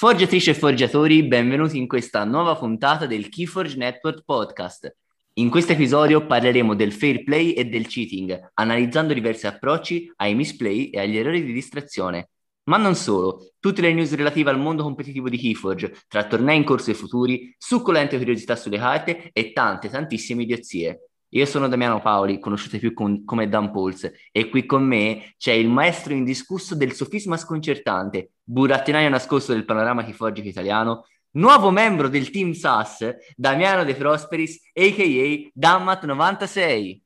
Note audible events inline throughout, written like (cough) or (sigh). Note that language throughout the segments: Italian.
Forgiatrici e forgiatori, benvenuti in questa nuova puntata del Keyforge Network Podcast. In questo episodio parleremo del fair play e del cheating, analizzando diversi approcci ai misplay e agli errori di distrazione. Ma non solo, tutte le news relative al mondo competitivo di Keyforge, tra tornei in corso e futuri, succulente curiosità sulle carte e tante, tantissime idiozie. Io sono Damiano Paoli, conosciuto più con, come Dan Pauls, e qui con me c'è il maestro indiscusso del sofisma sconcertante, burattinaio nascosto del panorama tifogico italiano, nuovo membro del team SAS, Damiano De Prosperis, a.k.a. Dammat96.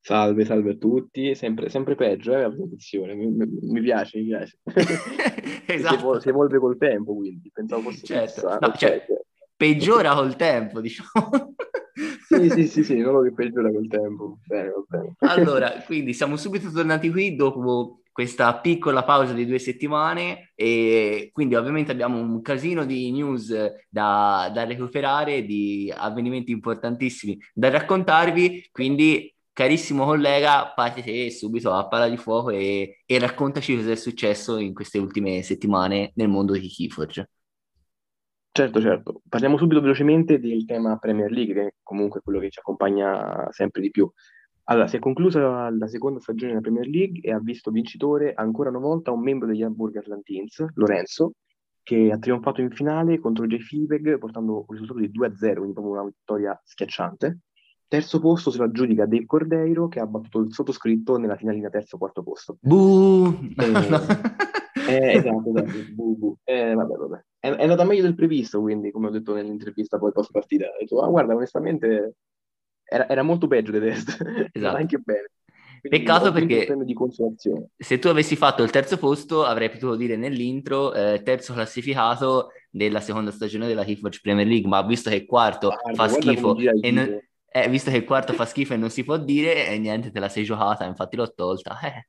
Salve, salve a tutti, sempre, sempre peggio eh, la presentazione, mi, mi, piace, mi piace. esatto. (laughs) si, si, evolve col tempo, quindi pensavo fosse certo. No, cioè, peggiora col tempo, diciamo. sì, sì, sì, sì, non lo che peggiora col tempo. Bene, bene. Allora, quindi siamo subito tornati qui dopo questa piccola pausa di due settimane e quindi ovviamente abbiamo un casino di news da, da recuperare, di avvenimenti importantissimi da raccontarvi, quindi carissimo collega, parti te subito a palla di fuoco e, e raccontaci cosa è successo in queste ultime settimane nel mondo di Keyforge. Certo, certo. Parliamo subito velocemente del tema Premier League, che è comunque quello che ci accompagna sempre di più. Allora, si è conclusa la seconda stagione della Premier League e ha visto vincitore ancora una volta un membro degli Hamburger Lantins, Lorenzo, che ha trionfato in finale contro Jay Filbeg portando un risultato di 2-0, quindi proprio una vittoria schiacciante. Terzo posto se lo aggiudica Dave Cordeiro, che ha battuto il sottoscritto nella finalina terzo quarto posto. Buh! Eh, (laughs) eh, esatto, esatto. Buh, buh. Eh, vabbè, vabbè è, è andata meglio del previsto, quindi, come ho detto nell'intervista poi post partita. Ho detto, ah, guarda, onestamente era, era molto peggio del test, (laughs) esatto. anche bene. Quindi Peccato perché se tu avessi fatto il terzo posto avrei potuto dire nell'intro eh, terzo classificato della seconda stagione della Keyforge Premier League, ma visto che il quarto guarda, fa schifo e non, eh, visto che il quarto fa (laughs) schifo e non si può dire, e niente, te la sei giocata, infatti l'ho tolta. Eh.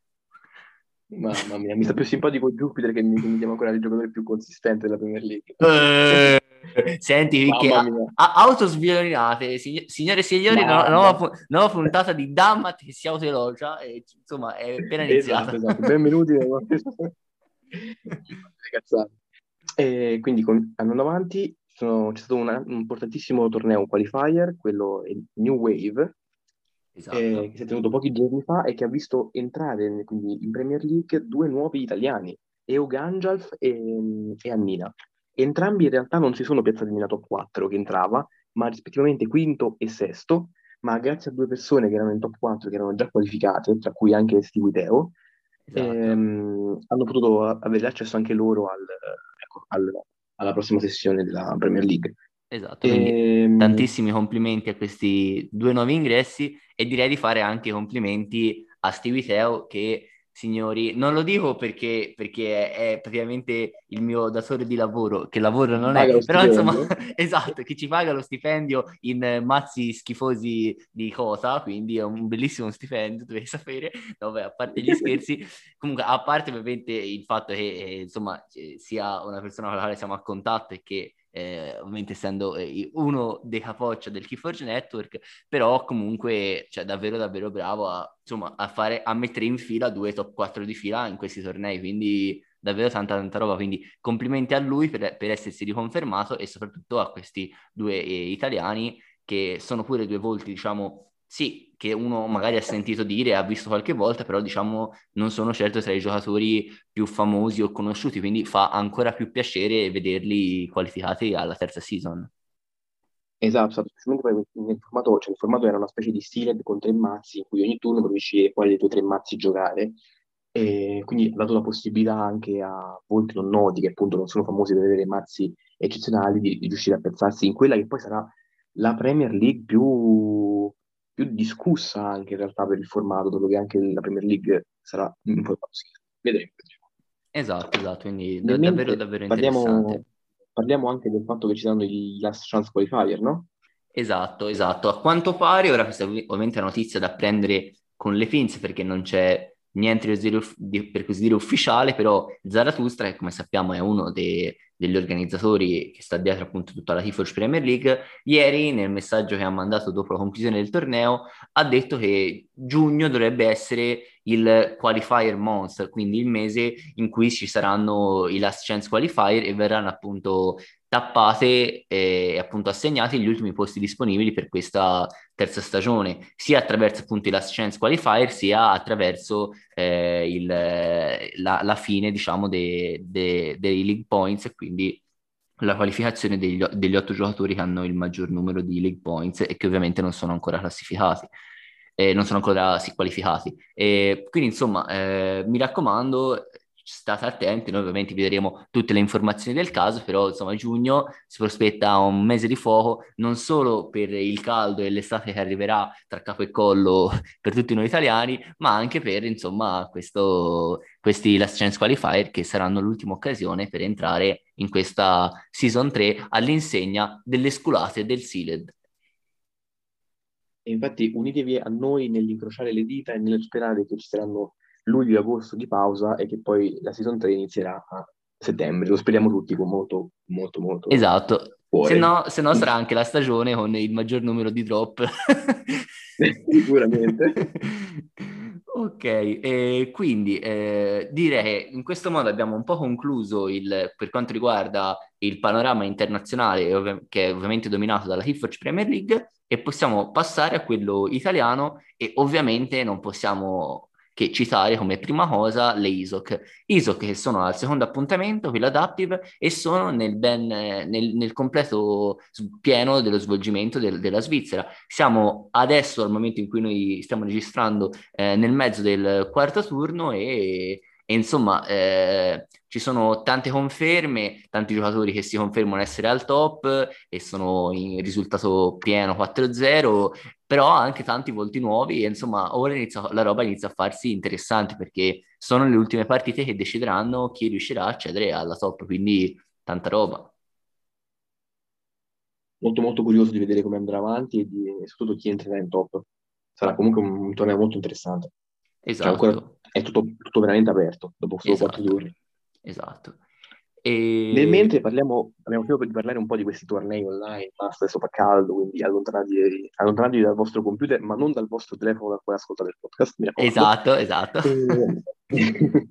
Mamma mia, mi sta più simpatico Jupiter che mi, che mi chiama ancora il giocatore più consistente della Premier League. Eh, senti, che a, autosviolinate, signore e signori, no, nuova, nuova, puntata di Dammat che si autoelogia e insomma è appena iniziata. Esatto, esatto. Benvenuti. (laughs) e quindi con, andando avanti, sono, c'è stato una, un importantissimo torneo qualifier, quello New Wave, esatto. eh, che si è tenuto pochi giorni fa e che ha visto entrare quindi, in Premier League due nuovi italiani, Eo Ganjalf e, e Annina. Entrambi in realtà non si sono piazzati nella top 4 che entrava, ma rispettivamente quinto e sesto, ma grazie a due persone che erano in top 4, che erano già qualificate, tra cui anche Steve Teo, esatto. ehm, hanno potuto avere accesso anche loro al, ecco, al, alla prossima sessione della Premier League. Esatto, quindi e... Ehm, tantissimi complimenti a questi due nuovi ingressi e direi di fare anche complimenti a Stevie Teo che, signori, non lo dico perché, perché è, praticamente il mio datore di lavoro, che lavoro non è, però insomma, (laughs) esatto, che ci paga lo stipendio in mazzi schifosi di cosa, quindi è un bellissimo stipendio, dovete sapere, Vabbè, a parte gli (laughs) scherzi, comunque a parte ovviamente il fatto che eh, insomma sia una persona con la quale siamo a contatto e che eh, ovviamente essendo eh, uno dei capoccia del Keyforge Network, però comunque cioè, davvero davvero bravo a, insomma, a, fare, a mettere in fila due top 4 di fila in questi tornei, quindi davvero tanta tanta roba, quindi complimenti a lui per, per essersi riconfermato e soprattutto a questi due eh, italiani che sono pure due volti, diciamo, sì, che uno magari ha sentito dire, ha visto qualche volta, però diciamo non sono certo tra i giocatori più famosi o conosciuti, quindi fa ancora più piacere vederli qualificati alla terza season. Esatto, specialmente poi nel formato, cioè il formato era una specie di stile con tre mazzi, in cui ogni turno dovevi scegliere quale dei tuoi tre mazzi giocare, e quindi ha dato la possibilità anche a volti non noti, che appunto non sono famosi per avere mazzi eccezionali, di, di riuscire a piazzarsi in quella che poi sarà la Premier League più più discussa anche in realtà per il formato, dopo che anche la Premier League sarà un po' così. Vedremo. Esatto, esatto, quindi da, davvero, davvero parliamo, interessante. Parliamo anche del fatto che ci saranno i last chance qualifier, no? Esatto, esatto. A quanto pare, ora questa è ovviamente una notizia da prendere con le pinze perché non c'è niente per così dire ufficiale, però Zarathustra, che come sappiamo è uno dei, degli organizzatori che sta dietro appunto tutta la Tifos Premier League, ieri nel messaggio che ha mandato dopo la conclusione del torneo ha detto che giugno dovrebbe essere il qualifier month, quindi il mese in cui ci saranno i last chance qualifier e verranno appunto tappate e appunto assegnati gli ultimi posti disponibili per questa terza stagione, sia attraverso appunto i last chance qualifier, sia attraverso eh, il, la, la, fine, diciamo, dei, dei, dei league points e quindi la qualificazione degli, degli, otto giocatori che hanno il maggior numero di league points e che ovviamente non sono ancora classificati, eh, non sono ancora sì, qualificati. E quindi insomma, eh, mi raccomando, state attenti, noi ovviamente vi daremo tutte le informazioni del caso, però insomma giugno si prospetta un mese di fuoco non solo per il caldo e l'estate che arriverà tra capo e collo (laughs) per tutti noi italiani, ma anche per insomma questo, questi Last Chance Qualifier che saranno l'ultima occasione per entrare in questa Season 3 all'insegna delle sculate del Sealed. E infatti unitevi a noi nell'incrociare le dita e nello sperare che ci saranno luglio e agosto di pausa e che poi la season 3 inizierà a settembre. Lo speriamo tutti con molto, molto, molto. Esatto. Se no, se no, sarà anche la stagione con il maggior numero di drop. (laughs) Sicuramente. (laughs) ok, e quindi eh, direi che in questo modo abbiamo un po' concluso il, per quanto riguarda il panorama internazionale, ov- che è ovviamente dominato dalla Keyforge Premier League, e possiamo passare a quello italiano e ovviamente non possiamo che citare come prima cosa le ISOC. ISOC che sono al secondo appuntamento, Villa Adaptive, e sono nel, ben, nel, nel completo pieno dello svolgimento del, della Svizzera. Siamo adesso, al momento in cui noi stiamo registrando, eh, nel mezzo del quarto turno e e insomma, eh, ci sono tante conferme, tanti giocatori che si confermano essere al top e sono in risultato pieno 4-0, però anche tanti volti nuovi e insomma ora inizia, la roba inizia a farsi interessante perché sono le ultime partite che decideranno chi riuscirà a accedere alla top, quindi tanta roba. Molto molto curioso di vedere come andrà avanti e, di, e soprattutto chi entrerà in top. Sarà comunque un, un torneo molto interessante. Esatto. Cioè ancora, è tutto, tutto veramente aperto dopo solo esatto. quattro giorni. Esatto. E... Nel mentre parliamo, abbiamo finito di parlare un po' di questi tornei online, basta, adesso fa caldo, quindi allontanatevi, allontanatevi dal vostro computer, ma non dal vostro telefono da cui ascoltate il podcast. Esatto, esatto. E... (laughs)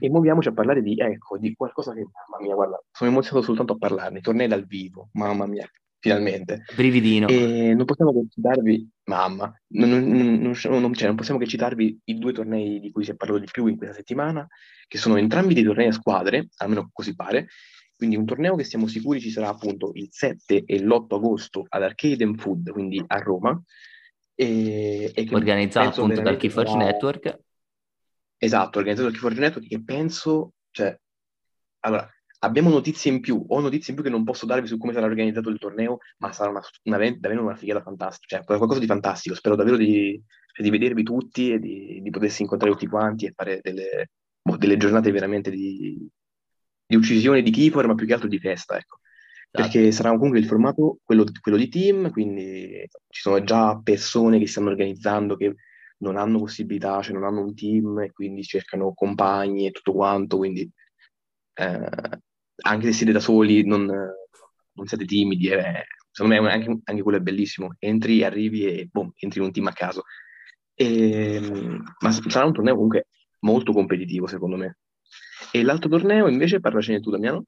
e muoviamoci a parlare di, ecco, di qualcosa che, mamma mia, guarda, sono emozionato soltanto a parlarne, tornei dal vivo, mamma mia, finalmente. Brividino. E non possiamo che citarvi, mamma, non, non, non, cioè, non, possiamo che citarvi i due tornei di cui si è parlato di più in questa settimana, che sono entrambi dei tornei a squadre, almeno così pare. Quindi un torneo che siamo sicuri ci sarà appunto il 7 e l'8 agosto ad Arcade and Food, quindi a Roma. E, e organizzato appunto dal Keyforge sarà... Network. Esatto, organizzato dal Keyforge Network che penso, cioè, allora, abbiamo notizie in più, ho notizie in più che non posso darvi su come sarà organizzato il torneo, ma sarà una, una, davvero una figata fantastica, cioè qualcosa di fantastico, spero davvero di, di vedervi tutti e di, di, potersi incontrare tutti quanti e fare delle, boh, delle giornate veramente di, di uccisione di keeper, ma più che altro di festa, ecco. Esatto. Perché sarà comunque il formato quello, quello di team, quindi ci sono già persone che si stanno organizzando, che non hanno possibilità, cioè non hanno un team e quindi cercano compagni e tutto quanto, quindi eh, anche se siete da soli, non, non siete timidi, eh, secondo me anche, anche, quello è bellissimo. Entri, arrivi e boom, entri in un team a caso. E, ma sarà un torneo comunque molto competitivo, secondo me. E l'altro torneo invece, parlacene tu, Damiano?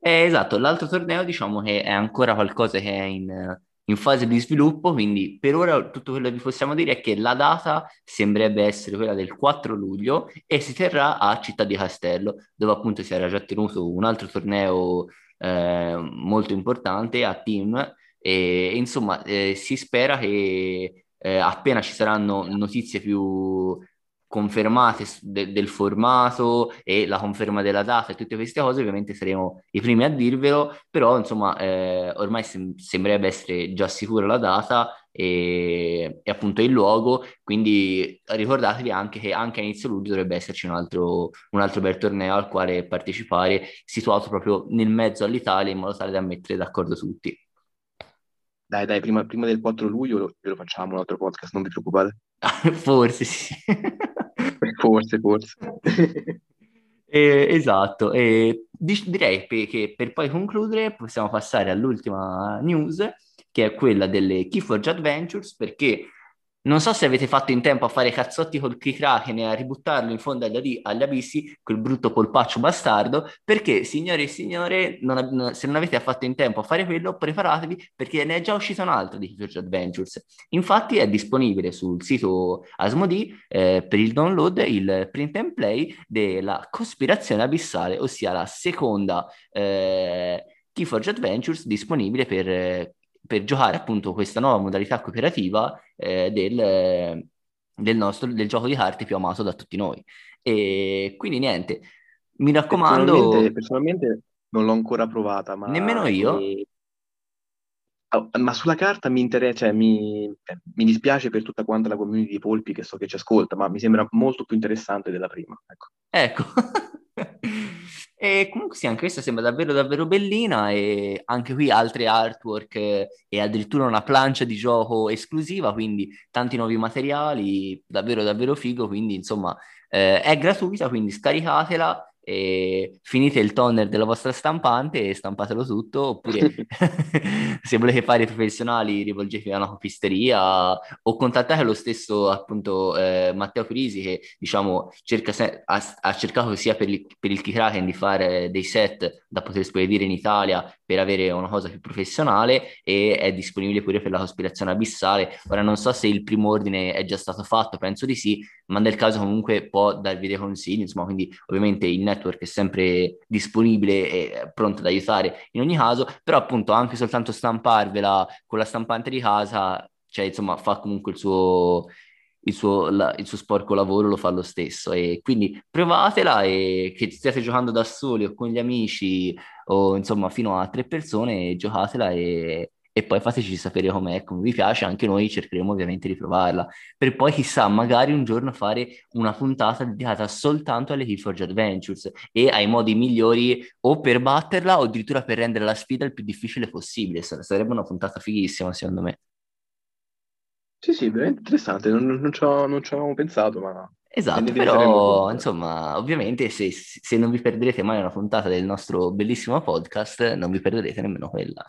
Eh, esatto, l'altro torneo diciamo che è ancora qualcosa che è in, in fase di sviluppo, quindi per ora tutto quello che vi possiamo dire è che la data sembrerebbe essere quella del 4 luglio e si terrà a Città di Castello, dove appunto si era già tenuto un altro torneo eh, molto importante a team e, insomma eh, si spera che eh, appena ci saranno notizie più confermate de- del formato e la conferma della data e tutte queste cose, ovviamente saremo i primi a dirvelo, però insomma eh, ormai sem- sembrerebbe essere già sicura la data e, e, appunto il luogo, quindi ricordatevi anche che anche a inizio luglio dovrebbe esserci un altro, un altro bel torneo al quale partecipare, situato proprio nel mezzo all'Italia in modo tale da mettere d'accordo tutti. Dai, dai, prima, prima del 4 luglio lo, lo facciamo un altro podcast, non vi preoccupate. (laughs) Forse sì. (laughs) forse, forse. (laughs) Eh, esatto, eh, direi che per poi concludere possiamo passare all'ultima news, che è quella delle Keyforge Adventures, perché Non so se avete fatto in tempo a fare cazzotti col Kraken e a ributtarlo in fondo agli, agli abissi, quel brutto polpaccio bastardo, perché, signore e signore, non, se non avete affatto in tempo a fare quello, preparatevi perché ne è già uscito un altro di Future Adventures. Infatti è disponibile sul sito Asmodee eh, per il download il print and play della cospirazione abissale, ossia la seconda eh, Keyforge Adventures disponibile per per giocare appunto questa nuova modalità cooperativa eh, del, del, nostro, del gioco di carte più amato da tutti noi. E quindi niente, mi raccomando... Personalmente, personalmente non l'ho ancora provata, ma... Nemmeno io. E... Oh, ma sulla carta mi interessa, cioè, mi, eh, mi, dispiace per tutta quanta la community di Polpi che so che ci ascolta, ma mi sembra molto più interessante della prima. Ecco. ecco. (laughs) E comunque sì, anche questa sembra davvero davvero bellina e anche qui altre artwork e addirittura una plancia di gioco esclusiva, quindi tanti nuovi materiali, davvero davvero figo, quindi insomma eh, è gratuita, quindi scaricatela e finite il toner della vostra stampante e stampatelo tutto, oppure (laughs) se volete fare professionali rivolgetevi a una copisteria o contattate lo stesso appunto eh, Matteo Crisi che diciamo cerca se- ha, ha, cercato sia per il, per il Kraken di fare dei set da poter spedire in Italia per avere una cosa più professionale e è disponibile pure per la cospirazione abissale. Ora non so se il primo ordine è già stato fatto, penso di sì, ma nel caso comunque può darvi dei consigli, insomma, quindi ovviamente il network è sempre disponibile e pronto ad aiutare in ogni caso, però appunto anche soltanto stamparvela con la stampante di casa, cioè insomma fa comunque il suo, il suo, la, il suo sporco lavoro lo fa lo stesso. E quindi provatela e che stiate giocando da soli o con gli amici o insomma fino a tre persone giocatela e e poi fateci sapere com'è, come vi piace, anche noi cercheremo ovviamente di provarla, per poi chissà, magari un giorno fare una puntata dedicata soltanto alle Keyforge Adventures e ai modi migliori o per batterla o addirittura per rendere la sfida il più difficile possibile, sarebbe una puntata fighissima secondo me. Sì, sì, veramente interessante, non, non, non ci avevamo pensato, ma Esatto, però insomma, ovviamente se, se, non vi perderete mai una puntata del nostro bellissimo podcast, non vi perderete nemmeno quella.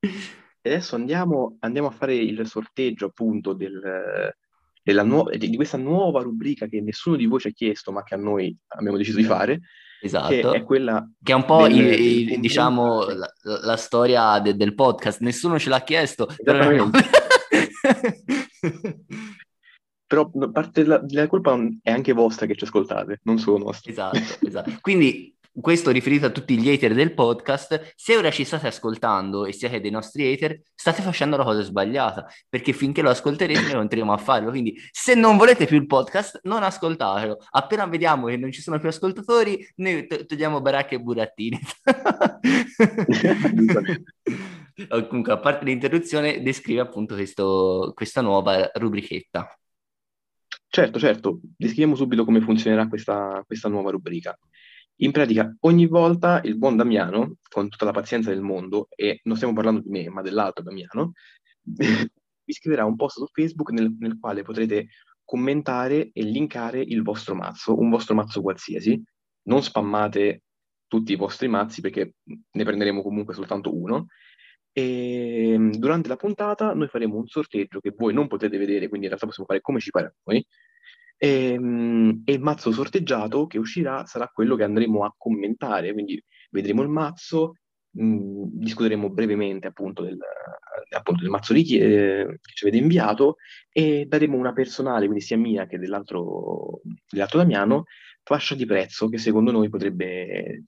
e (laughs) adesso andiamo, andiamo, a fare il sorteggio appunto del, nu- di questa nuova rubrica che nessuno di voi ci ha chiesto, ma che a noi abbiamo deciso di fare. Esatto, che è quella che è un po' del, il, il, diciamo la, la storia de, del podcast. Nessuno ce l'ha chiesto, però (laughs) però parte della, della, colpa è anche vostra che ci ascoltate, non solo nostra. Esatto, esatto. Quindi questo riferito a tutti gli hater del podcast, se ora ci state ascoltando e siete dei nostri hater, state facendo la cosa sbagliata, perché finché lo ascolterete noi continuiamo a farlo, quindi se non volete più il podcast, non ascoltatelo. Appena vediamo che non ci sono più ascoltatori, noi to- togliamo baracche e burattini. (laughs) (laughs) Comunque, a parte l'interruzione, descrive appunto questo, questa nuova rubrichetta. Certo, certo, descriviamo subito come funzionerà questa, questa nuova rubrica. In pratica, ogni volta il buon Damiano, con tutta la pazienza del mondo, e non stiamo parlando di me, ma dell'altro Damiano, (laughs) vi scriverà un post su Facebook nel, nel, quale potrete commentare e linkare il vostro mazzo, un vostro mazzo qualsiasi. Non spammate tutti i vostri mazzi perché ne prenderemo comunque soltanto uno. E ehm, durante la puntata noi faremo un sorteggio che voi non potete vedere, quindi in realtà possiamo fare come ci pare a noi. E, ehm, e il mazzo sorteggiato che uscirà sarà quello che andremo a commentare, quindi vedremo il mazzo, mh, mm, discuteremo brevemente appunto del, appunto del mazzo chi- eh, che ci avete inviato e daremo una personale, quindi sia mia che dell'altro, dell'altro Damiano, fascia di prezzo che secondo noi potrebbe,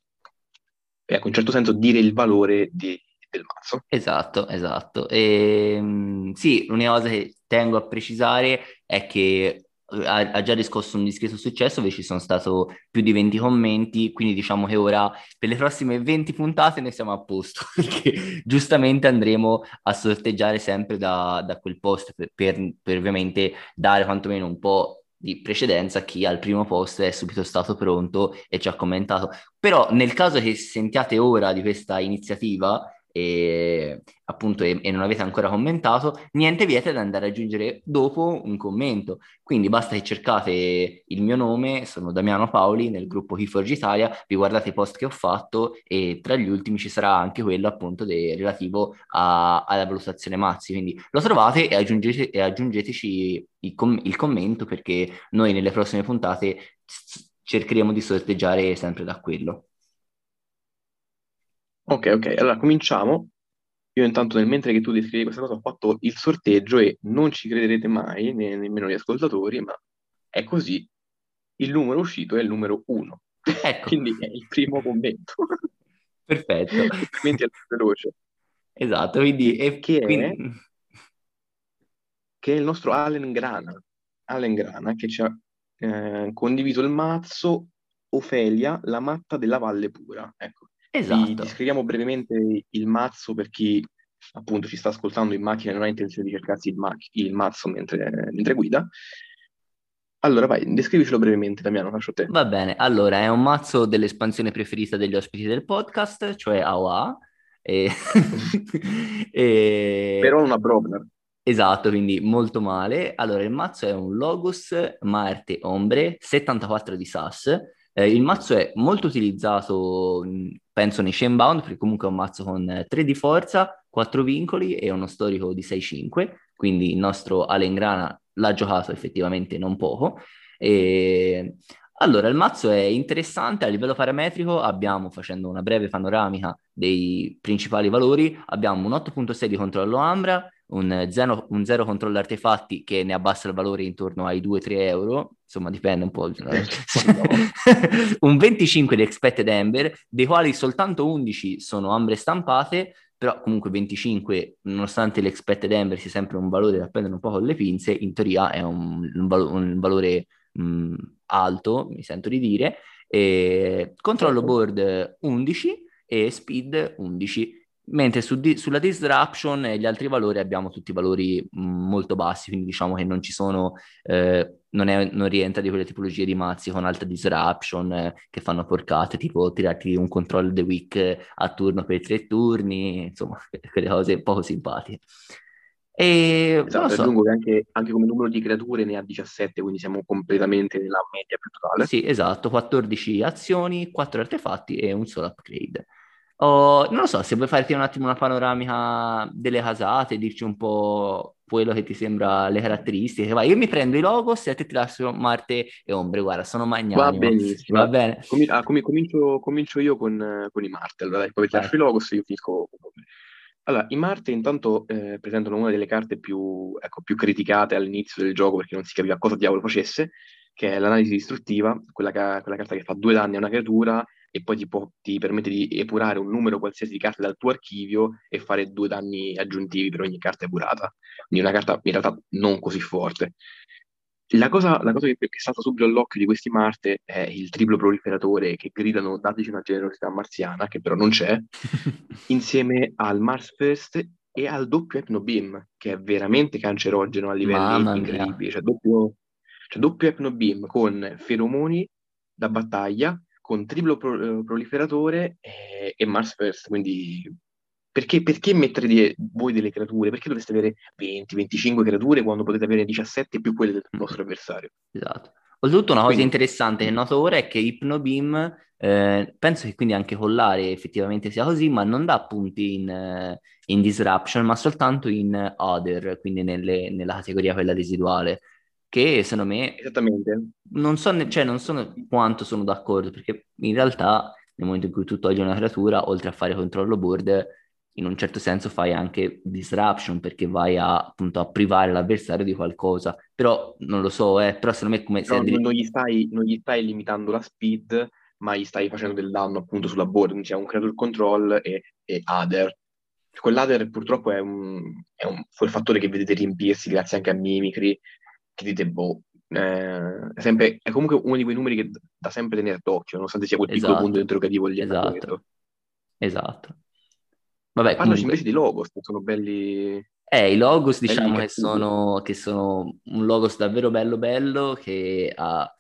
ecco, in un certo senso, dire il valore di, del mazzo. Esatto, esatto. E, ehm, sì, l'unica cosa che tengo a precisare è che eh, ha, ha, già riscosso un discreto successo, dove ci sono stati più di 20 commenti, quindi diciamo che ora per le prossime 20 puntate ne siamo a posto, (laughs) perché giustamente andremo a sorteggiare sempre da, da quel post per, per, per ovviamente dare quantomeno un po' di precedenza chi al primo post è subito stato pronto e ci ha commentato. Però nel caso che sentiate ora di questa iniziativa, e appunto e, e, non avete ancora commentato, niente vieta ad andare ad aggiungere dopo un commento. Quindi basta che cercate il mio nome, sono Damiano Paoli nel gruppo Keyforge Italia, vi guardate i post che ho fatto e tra gli ultimi ci sarà anche quello appunto de- relativo a- alla valutazione Mazzi. Quindi lo trovate e, aggiungete- e aggiungeteci il, com- il commento perché noi nelle prossime puntate cercheremo di sorteggiare sempre da quello. Ok, ok, allora cominciamo. Io intanto nel mentre che tu descrivi questa cosa ho fatto il sorteggio e non ci crederete mai, ne- nemmeno gli ascoltatori, ma è così. Il numero uscito è il numero uno. Ecco. (laughs) Quindi è il primo commento. (laughs) Perfetto. Altrimenti è più veloce. Esatto, quindi... E Che è, quindi... che è il nostro Allen Grana. Allen Grana che ci ha eh, condiviso il mazzo Ofelia, la matta della Valle Pura. Ecco. Esatto. descriviamo brevemente il mazzo per chi appunto ci sta ascoltando in macchina e non ha intenzione di cercarsi il, ma- il mazzo mentre, mentre guida. Allora vai, descrivicelo brevemente, Damiano, faccio te. Va bene, allora è un mazzo dell'espansione preferita degli ospiti del podcast, cioè AOA. E... (laughs) e... Però una Brobner. Esatto, quindi molto male. Allora, il mazzo è un Logos Marte Ombre 74 di SAS. Eh, il mazzo è molto utilizzato, penso, nei Shamebound, perché comunque è un mazzo con 3 di forza, 4 vincoli e uno storico di 6-5, quindi il nostro Alengrana l'ha giocato effettivamente non poco. E... Allora, il mazzo è interessante a livello parametrico, abbiamo, facendo una breve panoramica dei principali valori, abbiamo un 8.6 di controllo Ambra, un 0, un 0 controllo artefatti che ne abbassa il valore intorno ai 2-3 euro, insomma dipende un po', (laughs) (laughs) un 25 di expected amber, dei quali soltanto 11 sono ambre stampate, però comunque 25, nonostante l'expected amber sia sempre un valore da prendere un po' con le pinze, in teoria è un, un, valo- un valore mh, alto, mi sento di dire, e controllo certo. board 11 e speed 11 mentre su di- sulla disruption e gli altri valori abbiamo tutti valori mh, molto bassi, quindi diciamo che non ci sono, eh, non, è, non, rientra di quelle tipologie di mazzi con alta disruption eh, che fanno porcate, tipo tirarti un control the week a turno per tre turni, insomma, (laughs) quelle cose poco simpatiche. E esatto, so. aggiungo che anche, anche, come numero di creature ne ha 17, quindi siamo completamente nella media più totale. Sì, esatto, 14 azioni, 4 artefatti e un solo upgrade. Oh, non lo so, se vuoi farti un attimo una panoramica delle casate, dirci un po' quello che ti sembra le caratteristiche. Vai, io mi prendo i logos e a te ti lascio Marte e Ombre, guarda, sono magnanimo. Va benissimo. Va bene. Comin- ah, com- comincio, comincio, io con, con, i Marte, allora dai, poi ti lascio i logos e io finisco. Allora, i Marte intanto eh, presentano una delle carte più, ecco, più criticate all'inizio del gioco perché non si capiva cosa diavolo facesse, che è l'analisi distruttiva, quella, ca- quella carta che fa due danni a una creatura e poi ti, può, ti, permette di epurare un numero qualsiasi di carte dal tuo archivio e fare due danni aggiuntivi per ogni carta epurata. Quindi una carta in realtà non così forte. La cosa, la cosa che, che salta subito all'occhio di questi Marte è il triplo proliferatore che gridano dateci una generosità marziana, che però non c'è, (laughs) insieme al Mars First e al doppio Epno Beam, che è veramente cancerogeno a livelli Mamma incredibili. Cioè doppio, cioè doppio Epno Beam con feromoni da battaglia, con triplo pro- eh, proliferatore e, e Mars First, quindi perché, perché, mettere di, voi delle creature? Perché dovreste avere 20-25 creature quando potete avere 17 più quelle del vostro avversario? Esatto. Oltretutto una cosa quindi... interessante che noto ora è che Hypnobeam, eh, penso che quindi anche Collare effettivamente sia così, ma non dà punti in, in Disruption, ma soltanto in Other, quindi nelle, nella categoria quella residuale che secondo me Esattamente. non so, ne- cioè, non so quanto sono d'accordo, perché in realtà nel momento in cui tu togli una creatura, oltre a fare controllo board, in un certo senso fai anche disruption perché vai a, appunto a privare l'avversario di qualcosa. Però non lo so, eh, però secondo me come se... No, non, gli stai, non gli stai limitando la speed, ma gli stai facendo del danno appunto sulla board, c'è un creature control e, e other. Quell'other purtroppo è un, è un, quel fattore che vedete riempirsi grazie anche a Mimicry, che dite, boh, eh, è, sempre, è comunque uno di quei numeri che da sempre tenere d'occhio, nonostante sia quel piccolo esatto. punto interrogativo lì. Esatto. Esatto. Vabbè, Parlaci comunque... invece di logos, sono belli... Eh, i logos diciamo che sono, che sono, un logos davvero bello bello, che ha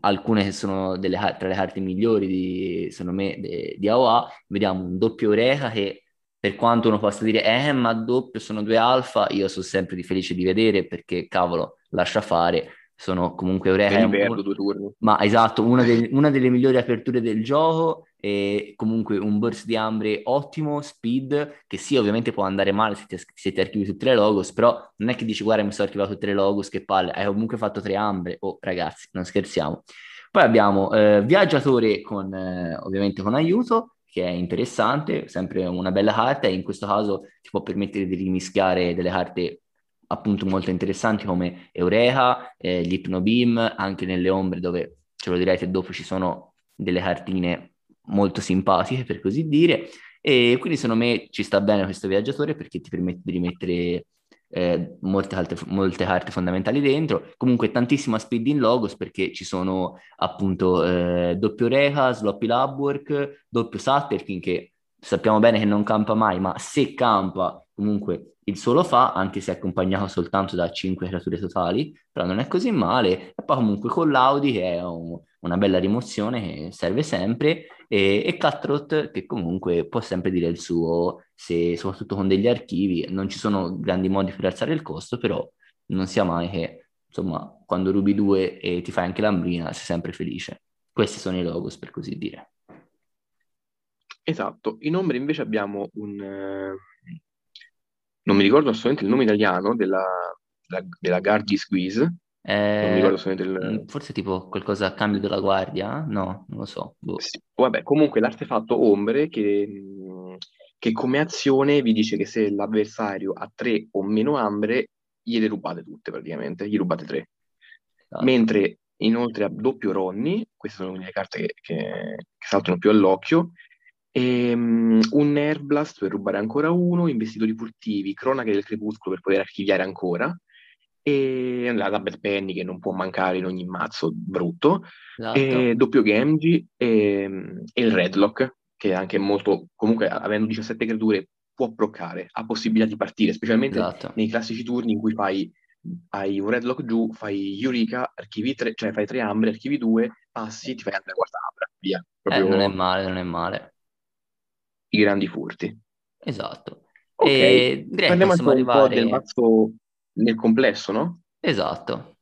alcune che sono delle, tra le carte migliori di, secondo me, de, di AOA. Vediamo un doppio Oreca che per quanto uno possa dire, eh, ma doppio sono due alfa, io sono sempre di felice di vedere perché, cavolo, lascia fare, sono comunque Eureka. Mi perdo due turni. Ma esatto, una, de- una, delle migliori aperture del gioco e comunque un burst di ambre ottimo, speed, che sì, ovviamente può andare male se ti, se ti archivi tutte le logos, però non è che dici guarda mi sono archivato tutte le logos, che palle, hai comunque fatto tre ambre. Oh ragazzi, non scherziamo. Poi abbiamo eh, viaggiatore con, eh, ovviamente con aiuto, che è interessante, sempre una bella carta e in questo caso ti può permettere di rimischiare delle carte appunto molto interessanti come Eureka, eh, gli Hypnobeam, anche nelle ombre dove ce lo direte dopo ci sono delle cartine molto simpatiche per così dire. E quindi secondo me ci sta bene questo viaggiatore perché ti permette di rimettere eh, molte, altre, molte carte fondamentali dentro. Comunque tantissima speed in logos perché ci sono appunto eh, doppio Reha, Sloppy Labwork, doppio Satterkin che sappiamo bene che non campa mai, ma se campa comunque il suo lo fa, anche se accompagnato soltanto da 5 creature totali, però non è così male. E poi comunque con l'Audi che è un, una bella rimozione che serve sempre e, e Cutthroat che comunque può sempre dire il suo, se, soprattutto con degli archivi, non ci sono grandi modi per alzare il costo, però non sia mai che, insomma, quando rubi due e ti fai anche l'ambrina, sei sempre felice. Questi sono i logos, per così dire. Esatto, in ombra invece abbiamo un... Eh, non mi ricordo assolutamente il nome italiano della, della, della Gargi Squeeze, eh, non mi ricordo se del... Mm, forse tipo qualcosa a cambio della guardia? No, non lo so. Boh. Sì, vabbè, comunque l'artefatto ombre che, che, come azione vi dice che se l'avversario ha tre o meno ambre, gliele rubate tutte praticamente, gli rubate tre. Esatto. Mentre inoltre a doppio Ronny, queste sono le carte che, che, che saltano più all'occhio, e, um, un Nerf Blast per rubare ancora uno, investitori furtivi, cronache del crepuscolo per poter archiviare ancora, e la Double Penny che non può mancare in ogni mazzo brutto, esatto. e doppio Genji e, e, il Redlock che è anche molto, comunque avendo 17 creature può bloccare, ha possibilità di partire, specialmente esatto. nei classici turni in cui fai hai un Redlock giù, fai Eureka, archivi tre, cioè fai tre ambre, archivi due, passi, ti fai anche la quarta ambra, via. Proprio... Eh, non è male, non è male. I grandi furti. Esatto. Ok, e direi Parliamo possiamo arrivare... un po' del mazzo nel complesso, no? Esatto.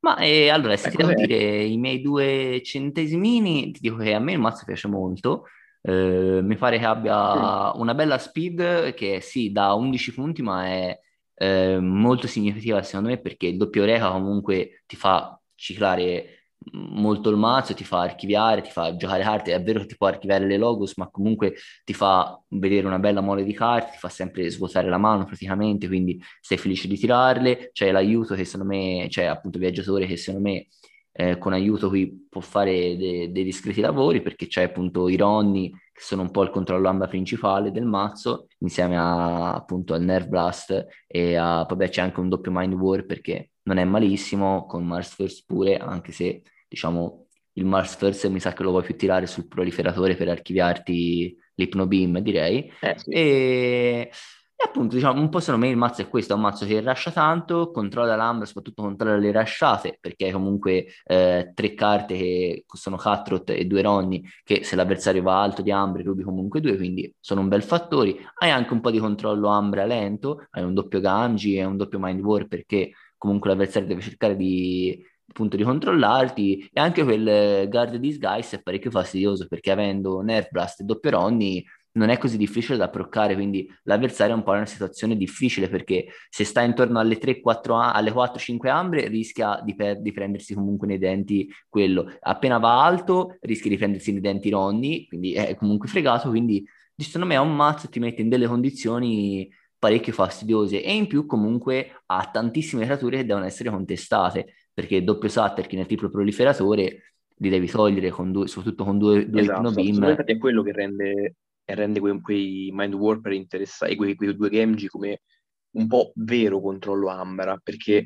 Ma eh, allora, se eh, ti devo dire i miei due centesimini, ti dico che a me il mazzo piace molto. Eh, mi pare che abbia una bella speed che sì, da 11 punti, ma è eh, molto significativa secondo me perché il doppio Reca comunque ti fa ciclare molto il mazzo, ti fa archiviare, ti fa giocare carte, è vero che ti può archiviare le logos, ma comunque ti fa vedere una bella mole di carte, ti fa sempre svuotare la mano praticamente, quindi sei felice di tirarle, c'è l'aiuto che secondo me, c'è appunto viaggiatore che secondo me eh, con aiuto qui può fare de- dei discreti lavori, perché c'è appunto i Ronni, che sono un po' il controllo amba principale del mazzo, insieme a, appunto al Nerve Blast e a, vabbè c'è anche un doppio Mind War perché non è malissimo, con Mars First pure, anche se diciamo il Mars First mi sa che lo vuoi più tirare sul proliferatore per archiviarti l'Hypnobeam, direi. Eh, sì. e... e, appunto, diciamo, un po' secondo me il mazzo è questo, è un mazzo che rascia tanto, controlla l'ambra, soprattutto controlla le rasciate, perché comunque eh, tre carte che sono Cutthroat e due Ronni, che se l'avversario va alto di ambra rubi comunque due, quindi sono un bel fattore. Hai anche un po' di controllo ambra lento, hai un doppio Ganji e un doppio Mind War, perché comunque l'avversario deve cercare di appunto di controllarti e anche quel guard disguise è parecchio fastidioso perché avendo Nerf Blast e doppio Ronny non è così difficile da proccare, quindi l'avversario è un po' in una situazione difficile perché se sta intorno alle 3-4 alle 4-5 ambre rischia di, per- di, prendersi comunque nei denti quello, appena va alto rischia di prendersi nei denti Ronny, quindi è comunque fregato, quindi secondo me è un mazzo ti mette in delle condizioni parecchio fastidiose e in più comunque ha tantissime creature che devono essere contestate perché doppio Satterkin e triplo proliferatore li devi togliere con due, soprattutto con due, due esatto, beam. Infatti è quello che rende, rende quei, quei Mind Warper interessanti, quei, quei due Gamegi come un po' vero controllo Ambra, perché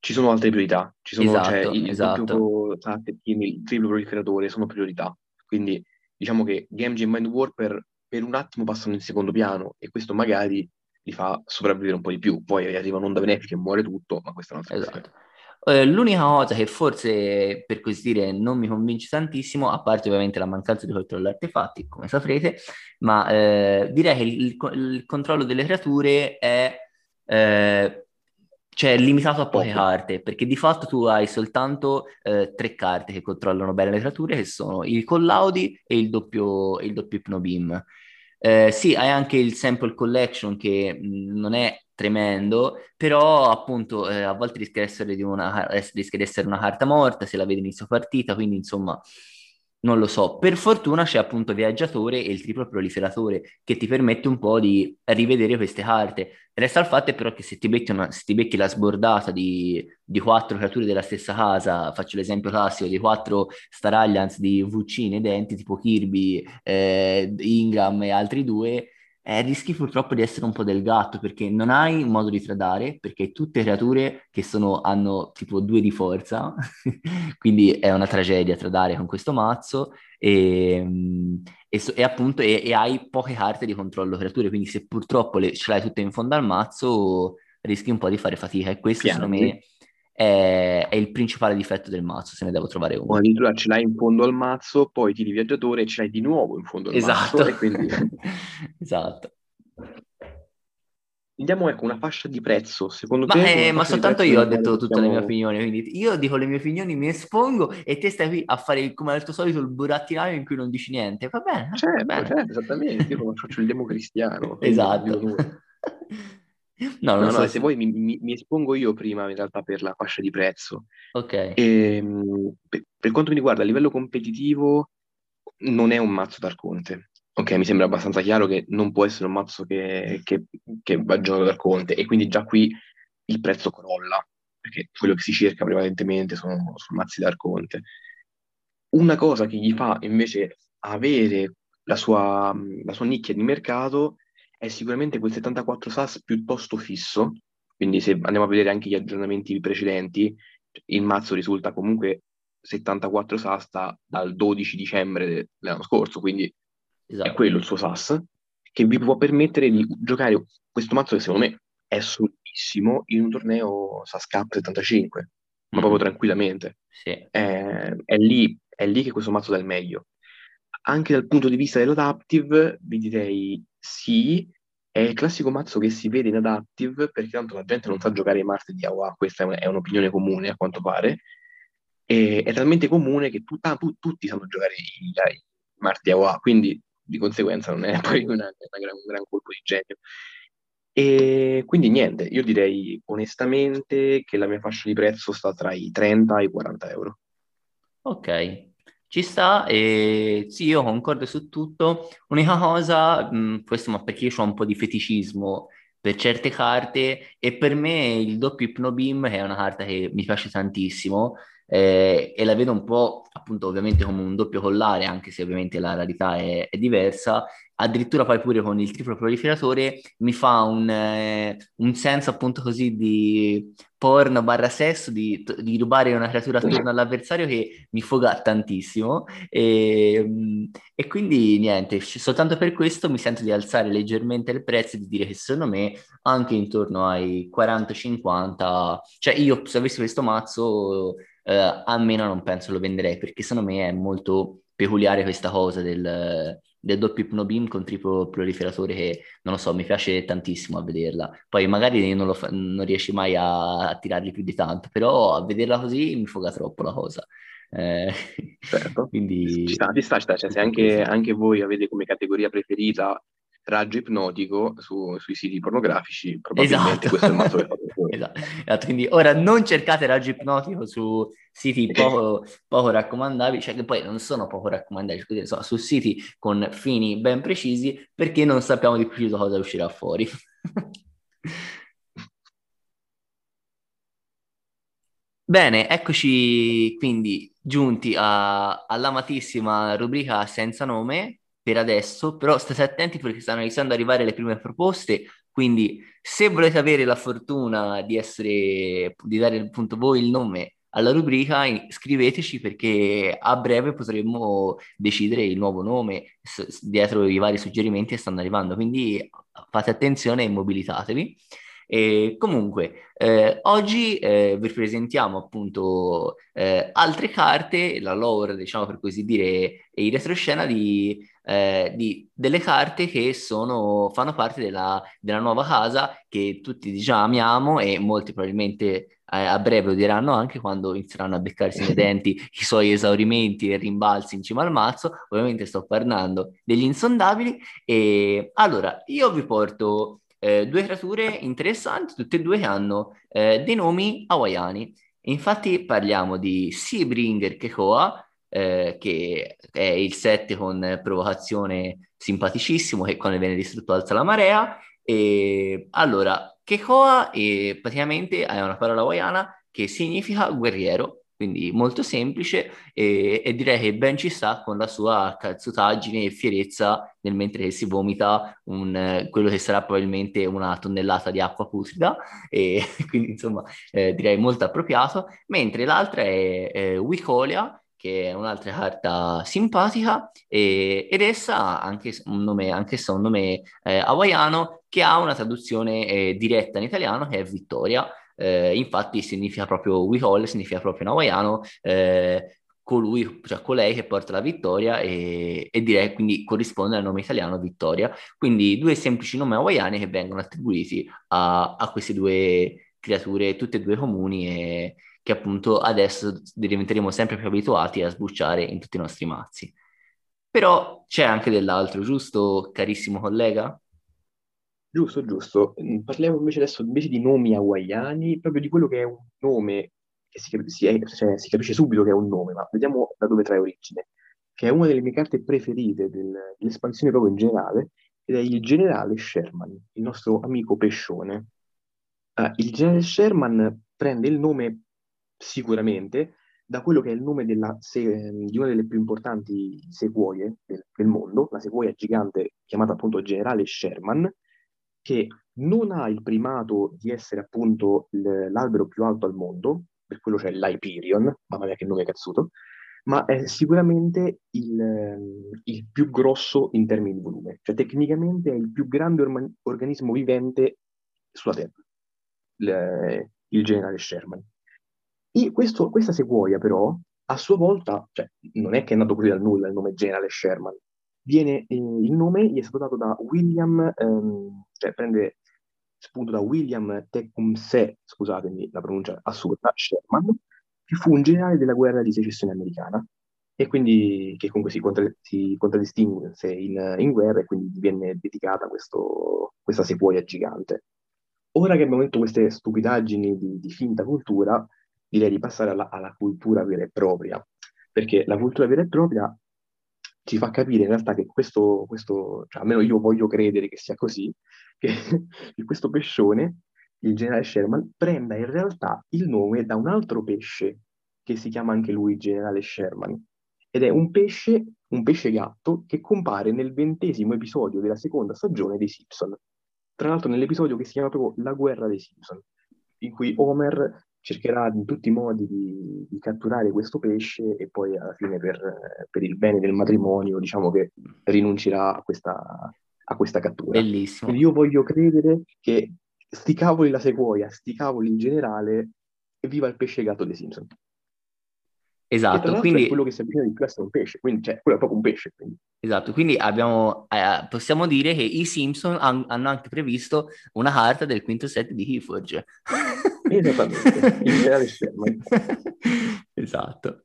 ci sono altre priorità. Ci sono, cioè, esatto, cioè, il esatto. doppio Satterkin, il triplo proliferatore sono priorità. Quindi diciamo che Gamegi e Mind Warper per un attimo passano in secondo piano e questo magari li fa sopravvivere un po' di più. Poi arriva un'onda benefica e muore tutto, ma questa è un'altra esatto. cosa. Eh, l'unica cosa che forse, per così dire, non mi convince tantissimo, a parte ovviamente la mancanza di controllo artefatti, come saprete, ma eh, direi che il, il, controllo delle creature è eh, cioè limitato a poche carte, perché di fatto tu hai soltanto eh, tre carte che controllano bene le creature, che sono il Collaudi e il doppio, il doppio Hypnobeam. Eh, sì, hai anche il Sample Collection che mh, non è tremendo, però appunto eh, a volte rischia di, essere di una, rischia di essere una carta morta se la vedi inizio partita, quindi insomma non lo so. Per fortuna c'è appunto Viaggiatore e il triplo proliferatore che ti permette un po' di rivedere queste carte. Resta il fatto però che se ti becchi, una, se ti becchi la sbordata di, di, quattro creature della stessa casa, faccio l'esempio classico di quattro Star Alliance di VC inedenti tipo Kirby, eh, Ingram e altri due, eh, rischi purtroppo di essere un po' del gatto perché non hai modo di tradare, perché tutte creature che sono, hanno tipo due di forza, (laughs) quindi è una tragedia tradare con questo mazzo e, ehm, e, e appunto e, e, hai poche carte di controllo creature, quindi se purtroppo le, ce l'hai tutte in fondo al mazzo rischi un po' di fare fatica e questo Pianti. secondo me è, è, il principale difetto del mazzo, se ne devo trovare uno. Addirittura ce l'hai in fondo al mazzo, poi tiri viaggiatore e ce l'hai di nuovo in fondo al esatto. mazzo. Quindi... (laughs) esatto. Andiamo ecco una fascia di prezzo, secondo ma, te? Eh, ma soltanto io ho detto tutte le mie opinioni, quindi io dico le mie opinioni, mi espongo e te stai qui a fare come al tuo solito il burattinaio in cui non dici niente, va bene? Certo, bene. certo esattamente, io faccio il democristiano. (laughs) esatto. (laughs) No, non no, so no, se vuoi mi, mi, mi, espongo io prima in realtà per la fascia di prezzo. Ok. E, ehm, per, per, quanto mi riguarda, a livello competitivo non è un mazzo d'Arconte. Ok, mi sembra abbastanza chiaro che non può essere un mazzo che, che, che va giocato d'Arconte e quindi già qui il prezzo crolla, perché quello che si cerca prevalentemente sono, sono mazzi d'Arconte. Una cosa che gli fa invece avere la sua, la sua nicchia di mercato è sicuramente quel 74 SAS piuttosto fisso, quindi se andiamo a vedere anche gli aggiornamenti precedenti, il mazzo risulta comunque 74 SAS da, dal 12 dicembre dell'anno scorso, quindi esatto. è quello il suo SAS, che vi può permettere di giocare questo mazzo che secondo me è solidissimo in un torneo SAS Cup 75, ma proprio mm. tranquillamente. Sì. È, è, lì, è lì che questo mazzo dà il meglio. Anche dal punto di vista dell'adaptive, vi direi sì, è il classico mazzo che si vede in adaptive perché tanto la gente non sa giocare i Marte di AOA, questa è, un'opinione comune a quanto pare, e è talmente comune che tu, ah, tu, tutti sanno giocare i, i Marte di AOA, quindi di conseguenza non è (laughs) poi una, una gran, un gran colpo di genio. E quindi niente, io direi onestamente che la mia fascia di prezzo sta tra i 30 e i 40 euro. Ok, ci sta e sì, io concordo su tutto. Unica cosa, mh, questo ma perché io ho un po' di feticismo per certe carte e per me il doppio Hypnobeam è una carta che mi piace tantissimo eh, e la vedo un po' appunto ovviamente come un doppio collare anche se ovviamente la rarità è, è diversa addirittura poi pure con il triplo proliferatore mi fa un, eh, un senso appunto così di porno barra sesso, di, di rubare una creatura attorno all'avversario che mi foga tantissimo. E, mm, e, quindi niente, soltanto per questo mi sento di alzare leggermente il prezzo e di dire che secondo me anche intorno ai 40-50, cioè io se avessi questo mazzo eh, almeno non penso lo venderei perché secondo me è molto peculiare questa cosa del del doppio Hypnobeam con triplo proliferatore che, non lo so, mi piace tantissimo a vederla. Poi magari non, fa- non riesci mai a-, a tirarli più di tanto, però a vederla così mi foga troppo la cosa. Eh, certo. (laughs) quindi... Ci sta, ci sta, ci sta. Cioè, se anche, anche voi avete come categoria preferita raggio ipnotico su, sui siti pornografici, probabilmente esatto. questo è il mazzo che (laughs) esatto. esatto. Quindi ora non cercate raggio ipnotico su siti poco, poco raccomandabili, cioè che poi non sono poco raccomandabili, sono su siti con fini ben precisi perché non sappiamo di preciso cosa uscirà fuori. (laughs) Bene, eccoci quindi giunti a, all'amatissima rubrica senza nome per adesso, però state attenti perché stanno iniziando ad arrivare le prime proposte, quindi se volete avere la fortuna di essere, di dare appunto voi il nome alla rubrica, scriveteci perché a breve potremmo decidere il nuovo nome dietro i vari suggerimenti che stanno arrivando, quindi fate attenzione e mobilitatevi. E comunque, eh, oggi eh, vi presentiamo appunto eh, altre carte, la lore, diciamo per così dire, e il retroscena di, eh, di, delle carte che sono, fanno parte della, della, nuova casa che tutti diciamo amiamo e molti probabilmente a breve lo diranno anche quando inizieranno a beccarsi nei (laughs) denti i suoi esaurimenti e rimbalzi in cima al mazzo. Ovviamente sto parlando degli insondabili. E allora io vi porto eh, due creature interessanti, tutte e due che hanno eh, dei nomi hawaiani. Infatti parliamo di Seabringer Kekoa, eh, che è il 7 con provocazione simpaticissimo, che quando viene distrutto alza la marea. E allora, Kekoa è praticamente è una parola hawaiana che significa guerriero quindi molto semplice e, e, direi che ben ci sta con la sua calzutaggine e fierezza nel mentre si vomita un, quello che sarà probabilmente una tonnellata di acqua putrida e (laughs) quindi insomma eh, direi molto appropriato, mentre l'altra è, è Wicolia che è un'altra carta simpatica e, ed essa ha anche un nome, anch'essa un nome eh, hawaiano che ha una traduzione eh, diretta in italiano che è Vittoria eh, infatti significa proprio All, significa proprio in hawaiano, eh, colui, cioè colei che porta la vittoria e, e, direi quindi corrisponde al nome italiano Vittoria. Quindi due semplici nomi hawaiani che vengono attribuiti a, a queste due creature, tutte e due comuni e che appunto adesso diventeremo sempre più abituati a sbucciare in tutti i nostri mazzi. Però c'è anche dell'altro, giusto carissimo collega? Giusto, giusto. Mm, parliamo invece adesso invece di nomi hawaiani, proprio di quello che è un nome che si, si, è, cioè, si capisce subito che è un nome, ma vediamo da dove trae origine, che è una delle mie carte preferite del, dell'espansione proprio in generale, ed è il generale Sherman, il nostro amico pescione. Uh, il generale Sherman prende il nome sicuramente da quello che è il nome della, se, di una delle più importanti sequoie del, del mondo, la sequoia gigante chiamata appunto generale Sherman, che non ha il primato di essere appunto l'albero più alto al mondo, per quello c'è l'Hyperion, mamma mia che nome cazzuto, ma è sicuramente il, il, più grosso in termini di volume, cioè tecnicamente è il più grande orma- organismo vivente sulla Terra, il, il generale Sherman. Questo, questa sequoia però, a sua volta, cioè, non è che è nato così dal nulla il nome generale Sherman, viene, eh, il nome gli è stato dato da William, ehm, cioè prende spunto da William Tecumseh, scusatemi la pronuncia assurda, Sherman, che fu un generale della guerra di secessione americana e quindi che comunque si, contra- si contraddistingue in, in, guerra e quindi viene dedicata questo, questa sequoia gigante. Ora che abbiamo detto queste stupidaggini di, di finta cultura, direi di passare alla, alla cultura vera e propria, perché la cultura vera e propria ci fa capire in realtà che questo, questo cioè almeno io voglio credere che sia così, (laughs) che, questo pescione, il generale Sherman, prenda in realtà il nome da un altro pesce che si chiama anche lui generale Sherman. Ed è un pesce, un pesce gatto che compare nel ventesimo episodio della seconda stagione dei Simpson. Tra l'altro nell'episodio che si chiama proprio La guerra dei Simpson, in cui Homer cercherà in tutti i modi di, di, catturare questo pesce e poi alla fine per, per, il bene del matrimonio diciamo che rinuncerà a questa, a questa cattura. Bellissimo. Quindi io voglio credere che sti cavoli la sequoia, sti cavoli in generale, e viva il pesce gatto dei Simpson. Esatto, quindi... quello che si avvicina di più è un pesce, quindi cioè, quello è proprio un pesce. Quindi. Esatto, quindi abbiamo, eh, possiamo dire che i Simpson han, hanno anche previsto una carta del quinto set di Keyforge. (laughs) Esattamente, (laughs) Sherman. esatto.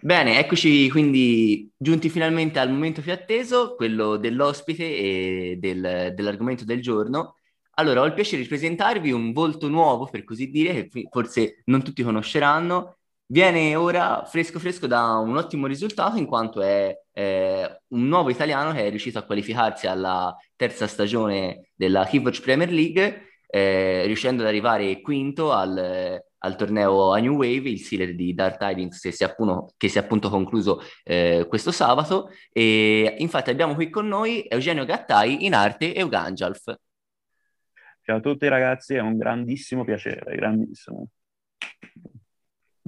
Bene, eccoci quindi giunti finalmente al momento più atteso, quello dell'ospite e del, dell'argomento del giorno. Allora, ho il piacere di presentarvi un volto nuovo, per così dire, che forse non tutti conosceranno. Viene ora fresco fresco da un ottimo risultato in quanto è eh, un nuovo italiano che è riuscito a qualificarsi alla terza stagione della Keyforge Premier League eh, riuscendo ad arrivare quinto al, al, torneo a New Wave, il sealer di Dark Tidings che si è appunto, che si è appunto concluso eh, questo sabato. E infatti abbiamo qui con noi Eugenio Gattai, in arte Euganjalf. Ciao a tutti ragazzi, è un grandissimo piacere, grandissimo.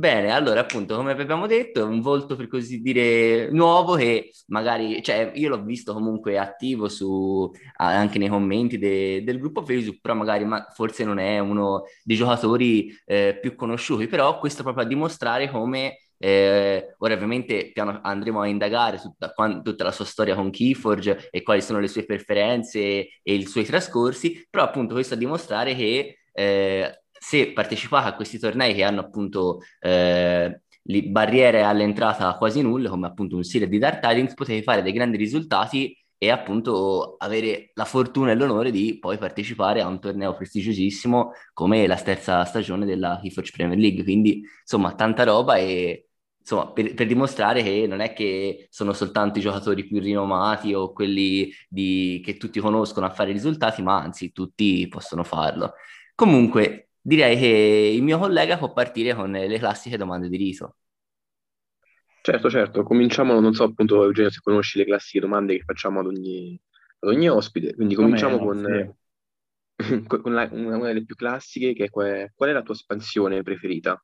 Bene, allora appunto, come abbiamo detto, è un volto per così dire nuovo che magari, cioè io l'ho visto comunque attivo su, anche nei commenti de, del gruppo Facebook, però magari ma, forse non è uno dei giocatori eh, più conosciuti, però questo proprio a dimostrare come eh, ora ovviamente piano, andremo a indagare tutta, tutta, la sua storia con Keyforge e quali sono le sue preferenze e, e i suoi trascorsi, però appunto questo a dimostrare che eh, se partecipate a questi tornei che hanno appunto eh, barriere all'entrata quasi nulle, come appunto un serie di Dark Tidings, potete fare dei grandi risultati e appunto avere la fortuna e l'onore di poi partecipare a un torneo prestigiosissimo come la terza stagione della Keyforge Premier League. Quindi insomma tanta roba e insomma per, per, dimostrare che non è che sono soltanto i giocatori più rinomati o quelli di, che tutti conoscono a fare risultati, ma anzi tutti possono farlo. Comunque, direi che il mio collega può partire con le classiche domande di riso. Certo, certo, cominciamo, non so appunto Eugenio se conosci le classiche domande che facciamo ad ogni, ad ogni ospite, quindi cominciamo con, sì. (laughs) con la, una, una, delle più classiche che è qual, qual è la tua espansione preferita?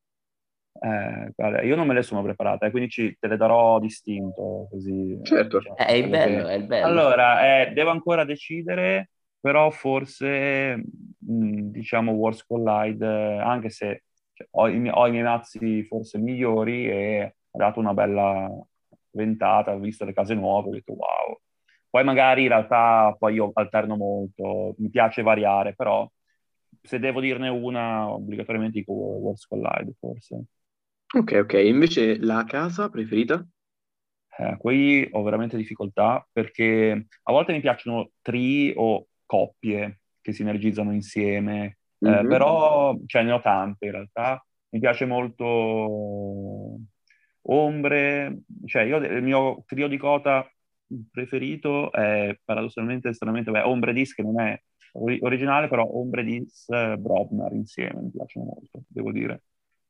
Eh, guarda, io non me le sono preparate, quindi ci, te le darò distinto così. Certo. Cioè, è il bello, che... è il bello. Allora, eh, devo ancora decidere però forse diciamo Wars Collide, anche se cioè, ho, i, ho, i, miei mazzi forse migliori e ha dato una bella ventata, ho visto le case nuove, ho detto wow. Poi magari in realtà poi io alterno molto, mi piace variare, però se devo dirne una, obbligatoriamente dico Wars Collide forse. Ok, ok. Invece la casa preferita? Eh, qui ho veramente difficoltà perché a volte mi piacciono tri o coppie che si energizzano insieme, mm-hmm. eh, però cioè, ne ho tante in realtà. Mi piace molto Ombre, cioè io il mio trio di cota preferito è paradossalmente, stranamente, beh, Ombre Dis che non è originale, però Ombre Dis eh, Brobnar insieme, mi piacciono molto, devo dire,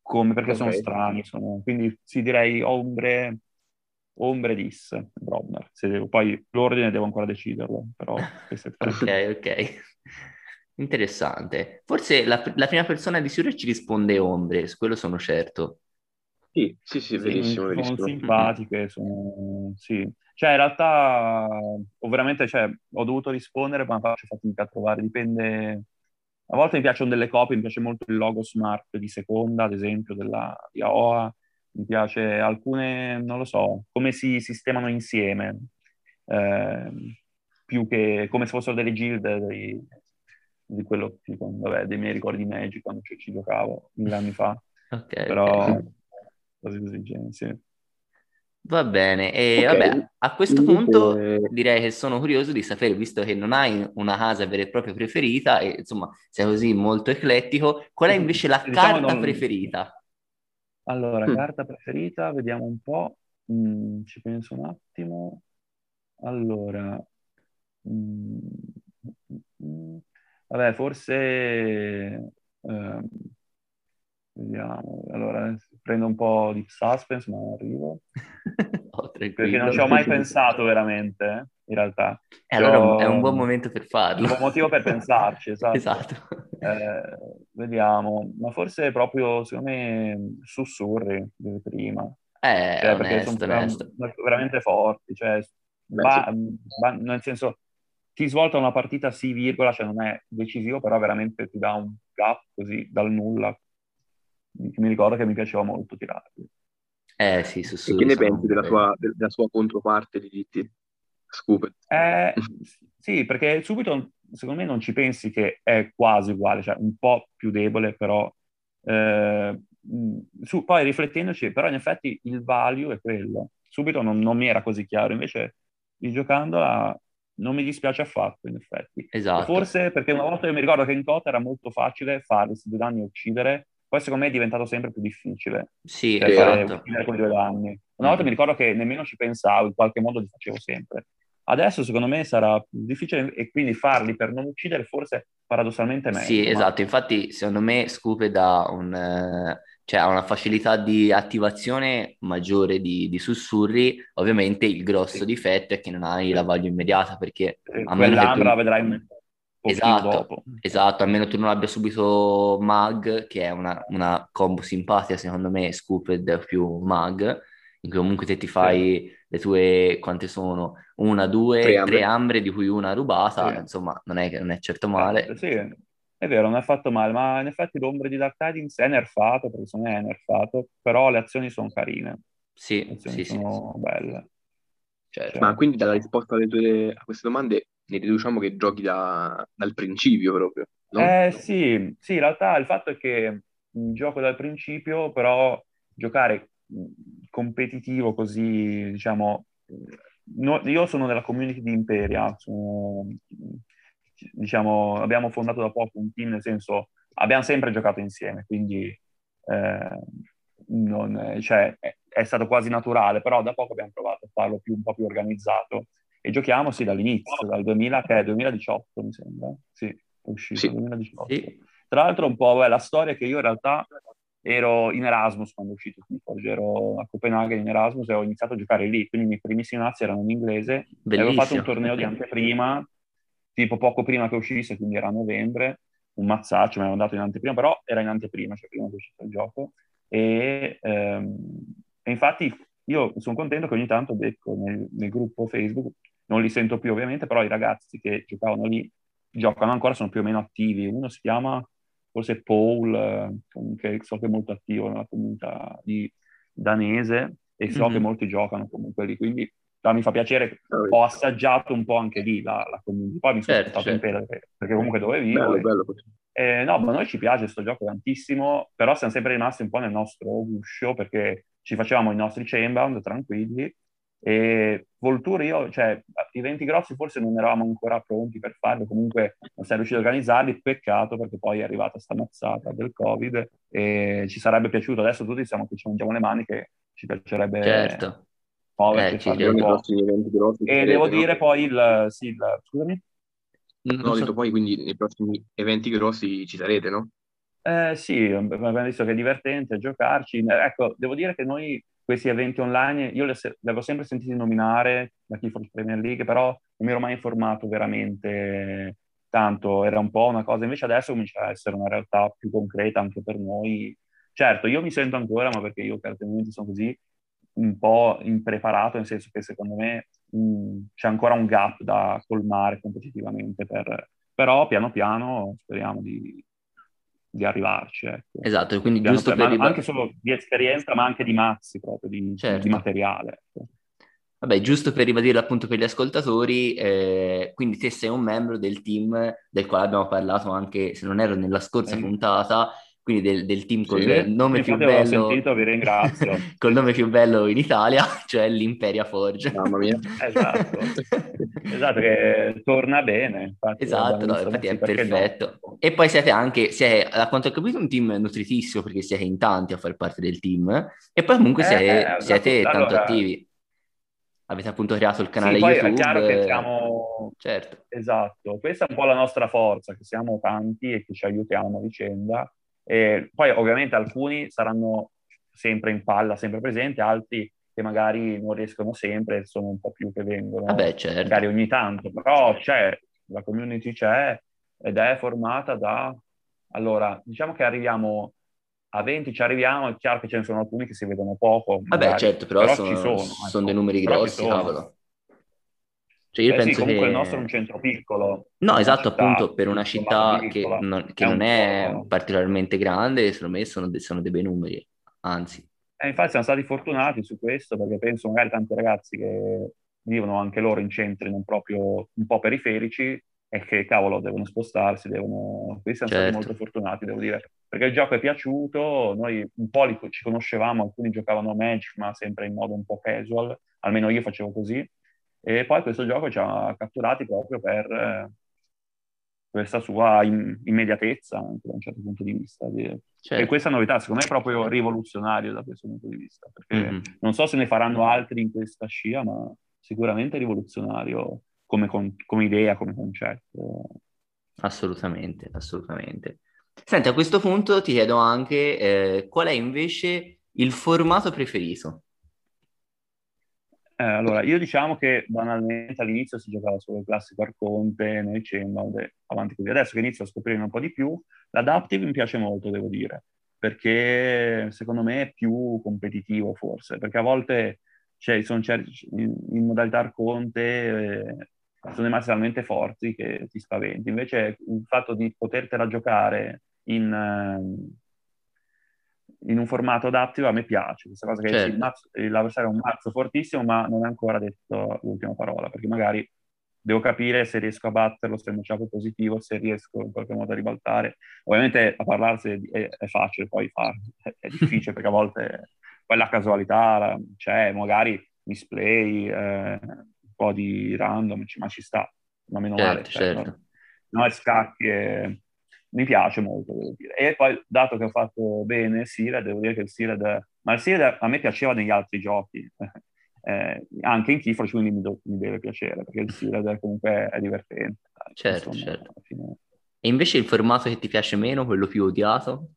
come perché okay. sono strani, sono, quindi sì direi Ombre Ombre Dis, Brobner. Devo, poi l'ordine devo ancora deciderlo, però... (laughs) ok, ok. Interessante. Forse la, la, prima persona di Sure ci risponde Ombre, su quello sono certo. Sì, sì, sì, verissimo, sì, verissimo. Sono simpatiche, sono... sì. Cioè, in realtà, ho veramente, cioè, ho dovuto rispondere, ma faccio fatica a trovare, dipende... A volte mi piacciono delle copie, mi piace molto il logo smart di seconda, ad esempio, della, di AOA, mi piace alcune, non lo so, come si sistemano insieme, eh, più che come se fossero delle guild di, di quello, tipo, vabbè, dei miei ricordi di Magic quando ci, ci giocavo mille anni fa. Ok. Però okay. così così, sì. Va bene, e okay. vabbè, a questo punto direi che sono curioso di sapere, visto che non hai una casa vera e propria preferita, e insomma sei così molto eclettico, qual è invece la diciamo carta non... preferita? Allora, mm. carta preferita, vediamo un po', mm, ci penso un attimo. Allora, mm, mm vabbè, forse, eh, vediamo, allora, prendo un po' di suspense, ma arrivo. (laughs) oh, Perché non ci ho mai (laughs) pensato veramente, eh, in realtà. E allora è un buon momento per farlo. Un buon motivo per pensarci, (laughs) esatto. esatto. Eh, vediamo, ma forse proprio, secondo me, sussurri di prima. Eh, cioè, perché onesto, sono onesto. veramente forti, cioè, va, va, nel senso, ti svolta una partita sì, virgola, cioè non è decisivo, però veramente ti dà un gap così dal nulla. Mi ricordo che mi piaceva molto tirarli. Eh sì, sussurri. E che ne pensi della sua, della sua controparte di GT? Scoop. Eh, (laughs) sì, perché subito secondo me non ci pensi che è quasi uguale, cioè un po' più debole, però eh, su, poi riflettendoci, però in effetti il value è quello. Subito non, non mi era così chiaro, invece rigiocandola non mi dispiace affatto, in effetti. Esatto. Forse perché una volta io mi ricordo che in Cota era molto facile fare questi due danni e uccidere, poi secondo me è diventato sempre più difficile. Sì, cioè, esatto. Fare con due danni. Una volta mm. mi ricordo che nemmeno ci pensavo, in qualche modo li facevo sempre. Adesso secondo me sarà difficile e quindi farli per non uccidere forse paradossalmente meglio. Sì, ma... esatto, infatti secondo me Scoop da un, eh, cioè, una facilità di attivazione maggiore di, di sussurri, ovviamente il grosso sì. difetto è che non hai la value immediata perché... a meno che tu... la vedrai esatto, dopo. Esatto, almeno tu non abbia subito Mag, che è una, una combo simpatica secondo me, Scooped più Mag, in cui comunque te ti fai sì. le tue, quante sono? Una, due, tre ambre, tre ambre di cui una rubata, sì. insomma non è, non è certo male. Eh, sì, è vero, non è fatto male, ma in effetti l'ombre di Dark Tidings è nerfato, perché secondo me è nerfato, però le azioni sono carine. Sì, sì, sono sì, belle. Certo. Ma quindi dalla risposta tue, a queste domande ne deduciamo che giochi da, dal principio proprio. No? Eh sì, sì, in realtà il fatto è che gioco dal principio, però giocare competitivo così, diciamo, no, io sono nella community di Imperia, sono, diciamo, abbiamo fondato da poco un team, nel senso, abbiamo sempre giocato insieme, quindi eh, non, cioè, è, è, stato quasi naturale, però da poco abbiamo provato a farlo più, un po' più organizzato e giochiamo sì dall'inizio, dal 2000, che è 2018 mi sembra, sì, è uscito sì. 2018. Sì. Tra l'altro un po' beh, la storia è che io in realtà ero in Erasmus quando è uscito Keyforge, ero a Copenaghen in Erasmus e ho iniziato a giocare lì, quindi i miei primissimi mazzi erano in inglese. Avevo fatto un torneo di anteprima, tipo poco prima che uscisse, quindi era a novembre, un mazzaccio, mi avevano dato in anteprima, però era in anteprima, cioè prima che uscisse il gioco, e, ehm, e infatti io sono contento che ogni tanto becco nel, nel gruppo Facebook non li sento più ovviamente, però i ragazzi che giocavano lì giocano ancora, sono più o meno attivi. Uno si chiama forse Paul, eh, che so che è molto attivo nella comunità di danese e so mm-hmm. che molti giocano comunque lì, quindi ah, mi fa piacere, ho assaggiato un po' anche lì la, la comunità, poi mi sono certo, certo. in pena perché, perché, comunque dove vivo. Bello, e, bello. Eh, no, ma a noi ci piace questo gioco tantissimo, però siamo sempre rimasti un po' nel nostro guscio perché ci facevamo i nostri chainbound tranquilli e Volture io, cioè, i 20 grossi forse non eravamo ancora pronti per farlo, comunque non siamo riusciti a organizzarli, peccato perché poi è arrivata sta mazzata del Covid e ci sarebbe piaciuto, adesso tutti siamo che ci mangiamo le mani che ci piacerebbe certo. muoverci, eh, grossi, E devo dire no? poi il, sì, il, scusami? No, ho detto poi quindi nei prossimi eventi grossi ci sarete, no? Eh, sì, abbiamo visto che è divertente giocarci. Ecco, devo dire che noi questi eventi online, io li, avevo sempre sentiti nominare da Keyforge Premier League, però non mi ero mai informato veramente tanto, era un po' una cosa, invece adesso comincia a essere una realtà più concreta anche per noi. Certo, io mi sento ancora, ma perché io caratterialmente sono così, un po' impreparato, nel senso che secondo me mh, c'è ancora un gap da colmare competitivamente, per, però piano piano speriamo di, di arrivarci. Ecco. Esatto, quindi Piano giusto per... Riba... Anche solo di esperienza, ma anche di mazzi proprio, di, certo. di materiale. Ecco. Vabbè, giusto per ribadire appunto per gli ascoltatori, eh, quindi te sei un membro del team del quale abbiamo parlato anche, se non ero nella scorsa eh. puntata, quindi del, del team col sì, nome più bello sentito, vi ringrazio. (laughs) col nome più bello in Italia, (laughs) cioè l'Imperia Forge. Mamma mia. esatto. esatto, che torna bene. Infatti, esatto, no, infatti è perfetto. No. E poi siete anche, siete, da quanto ho capito, un team nutritissimo perché siete in tanti a far parte del team e poi comunque eh, siete, eh, siete tanto allora, attivi. Avete appunto creato il canale sì, poi YouTube. È chiaro che siamo... Certo. Esatto, questa è un po' la nostra forza, che siamo tanti e che ci aiutiamo a vicenda e poi ovviamente alcuni saranno sempre in palla, sempre presenti, altri che magari non riescono sempre, sono un po' più che vengono, Vabbè, certo. magari ogni tanto, però c'è, la community c'è ed è formata da... Allora, diciamo che arriviamo a 20, ci arriviamo, è chiaro che ce ne sono alcuni che si vedono poco. Vabbè, magari, certo, però, però sono, ci sono, sono ecco. dei numeri grossi, cavolo. Cioè io eh penso sì, comunque che... il nostro è un centro piccolo. No, esatto, città, appunto, per una città che non, che è, non è particolarmente grande, secondo me sono, de- sono dei bei numeri, anzi. Eh, infatti siamo stati fortunati su questo, perché penso magari tanti ragazzi che vivono anche loro in centri non proprio un po' periferici e che, cavolo, devono spostarsi, devono... Questi siamo certo. stati molto fortunati, devo dire, perché il gioco è piaciuto, noi un po' li, ci conoscevamo, alcuni giocavano a Magic, ma sempre in modo un po' casual, almeno io facevo così, e poi questo gioco ci ha catturati proprio per eh, questa sua in- immediatezza, anche da un certo punto di vista. Certo. E questa novità, secondo me, è proprio rivoluzionario da questo punto di vista, perché mm-hmm. non so se ne faranno altri in questa scia, ma sicuramente rivoluzionario come, con- come idea, come concetto. Assolutamente, assolutamente. Senti, a questo punto ti chiedo anche eh, qual è invece il formato preferito? Eh, allora, io diciamo che banalmente all'inizio si giocava solo il classico Arconte, nel Cembald, avanti così. Adesso che inizio a scoprire un po' di più, l'Adaptive mi piace molto, devo dire, perché secondo me è più competitivo forse, perché a volte cioè, sono certi, in, in modalità Arconte eh, sono dei mazzi talmente forti che ti spaventi. Invece il fatto di potertela giocare in... Uh, in un formato adaptivo a me piace, questa cosa che certo. sì, mazzo, l'avversario è un mazzo fortissimo ma non è ancora detto l'ultima parola, perché magari devo capire se riesco a batterlo, se è un matchup positivo, se riesco in qualche modo a ribaltare. Ovviamente a parlarsi è, è facile, poi farlo (laughs) è, è difficile perché a volte poi la casualità c'è, magari misplay, eh, un po' di random, ma ci sta, ma meno certo, male. Cioè, certo. No? no, è scacchi e mi piace molto, devo dire. E poi, dato che ho fatto bene Seared, devo dire che il Seared... Ma il Seared a me piaceva negli altri giochi, (laughs) eh, anche in Keyforge, quindi mi, do, mi, deve piacere, perché il Seared comunque è divertente. Certo, Insomma, certo. Fine... E invece il formato che ti piace meno, quello più odiato?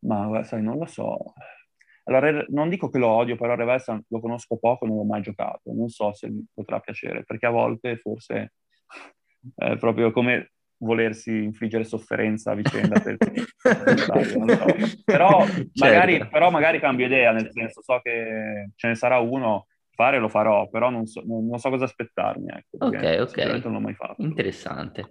Ma sai, non lo so. Allora, non dico che lo odio, però Reversa lo conosco poco, non l'ho mai giocato. Non so se mi potrà piacere, perché a volte forse è (laughs) proprio come volersi infliggere sofferenza a vicenda per (laughs) so. però, certo. magari, però magari cambio idea, nel senso so che ce ne sarà uno, fare lo farò, però non so, non, so cosa aspettarmi. Ecco, ok, ok. Non l'ho mai fatto. Interessante.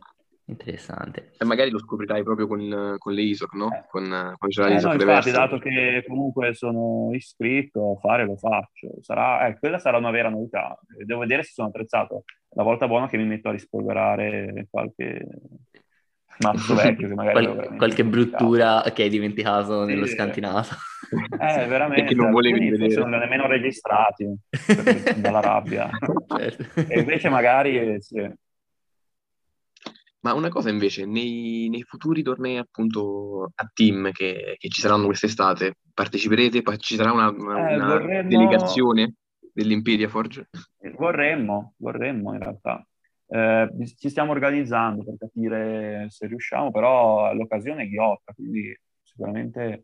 Interessante. E magari lo scoprirai proprio con, con le ISOC, no? Eh. Con, con eh, no, infatti, dato che comunque sono iscritto, fare lo faccio. Sarà, eh, quella sarà una vera novità. Devo vedere se sono attrezzato. La volta buona che mi metto a rispolverare qualche mazzo (laughs) vecchio che magari Qual- qualche bruttura che hai dimenticato sì, nello scantinato. Eh, (laughs) veramente. Che non volevi vedere. Non nemmeno registrati dalla rabbia. (laughs) certo. E invece magari... Sì ma una cosa invece, nei, nei futuri tornei appunto a team che, che ci saranno quest'estate, parteciperete? Ci sarà una, una, eh, vorremmo... delegazione dell'Imperia Forge? Vorremmo, vorremmo in realtà. Eh, ci stiamo organizzando per capire se riusciamo, però l'occasione è ghiotta, quindi sicuramente,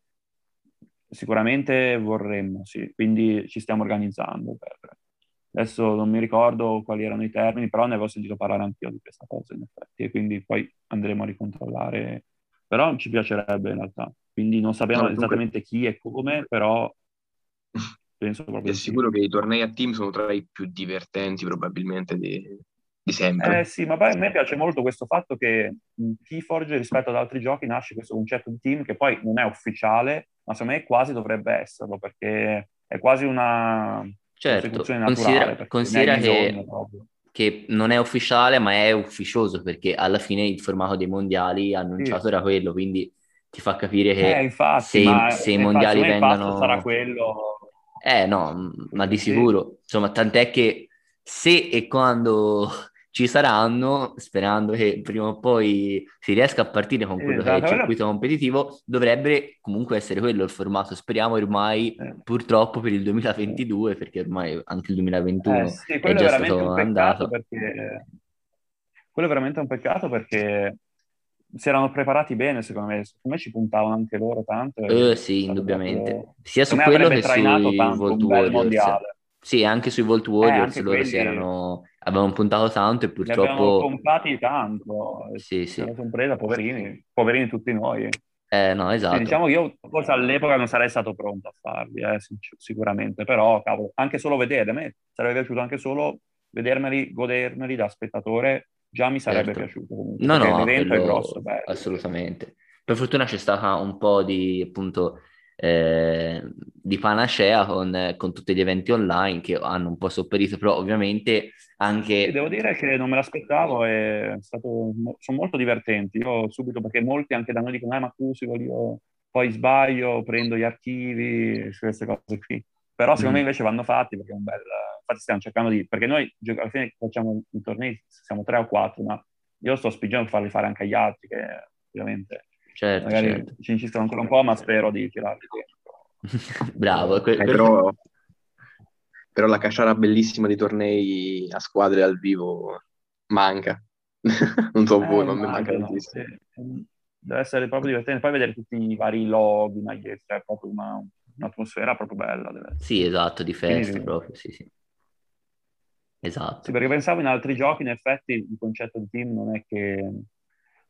sicuramente vorremmo, sì. Quindi ci stiamo organizzando per, Adesso non mi ricordo quali erano i termini, però ne avevo sentito parlare anch'io di questa cosa, in effetti, e quindi poi andremo a ricontrollare. Però ci piacerebbe in realtà, quindi non sappiamo no, esattamente chi e come, però penso proprio... È sicuro che i tornei a team sono tra i più divertenti probabilmente di, di sempre. Eh sì, ma poi a me piace molto questo fatto che in Keyforge rispetto ad altri giochi nasce questo concetto di team che poi non è ufficiale, ma secondo me quasi dovrebbe esserlo, perché è quasi una Certo, considera, considera che, che, non è ufficiale ma è ufficioso perché alla fine il formato dei mondiali annunciato sì. era quello, quindi ti fa capire che eh, infatti, se, se i mondiali vengano... sarà quello... Eh no, ma di sicuro. Sì. Insomma, tant'è che se e quando ci saranno, sperando che prima o poi si riesca a partire con quello esatto, che è il circuito competitivo, dovrebbe comunque essere quello il formato. Speriamo ormai, eh. purtroppo, per il 2022, perché ormai anche il 2021 eh, sì, è già stato andato. Perché... Quello è veramente un peccato perché si erano preparati bene, secondo me. Secondo me ci puntavano anche loro tanto. Eh, sì, indubbiamente. Proprio... Sia su quello che sui Volt Warriors. Sì, anche sui Volt eh, Warriors eh, loro quelli... si erano avevano puntato tanto e purtroppo... Li abbiamo pompati tanto, sì, sì. sono presa, poverini, poverini tutti noi. Eh, no, esatto. Sì, diciamo che io forse all'epoca non sarei stato pronto a farli, eh, sicuramente, però cavolo, anche solo vederli, a me sarebbe piaciuto anche solo vedermeli, godermeli da spettatore, già mi sarebbe certo. piaciuto comunque. No, no, l'evento è grosso, bello. Assolutamente. Per fortuna c'è stata un po' di, appunto, eh, di panacea con, con, tutti gli eventi online che hanno un po' sopperito, però ovviamente anche... Devo dire che non me l'aspettavo stato, sono molto divertenti. Io subito, perché molti anche da noi dicono, eh, ma tu io poi sbaglio, prendo gli archivi, queste cose qui. Però secondo mm. me invece vanno fatti perché è un bel... Infatti stiamo cercando di... Perché noi alla fine facciamo i tornei, siamo tre o quattro, ma io sto spingendo per farli fare anche agli altri, che ovviamente certo, magari certo. ci insistono ancora un po', ma spero di tirarli dentro. (laughs) Bravo. Que- eh, però, però, la casciara bellissima di tornei a squadre al vivo manca. (laughs) non so eh, voi, ma mi manca tantissimo. Deve essere proprio divertente. Poi vedere tutti i vari loghi, magliette, è proprio una, un'atmosfera proprio bella. Sì, esatto, di festa Quindi, proprio, sì, sì. Esatto. Sì, perché pensavo in altri giochi, in effetti il concetto di team non è che,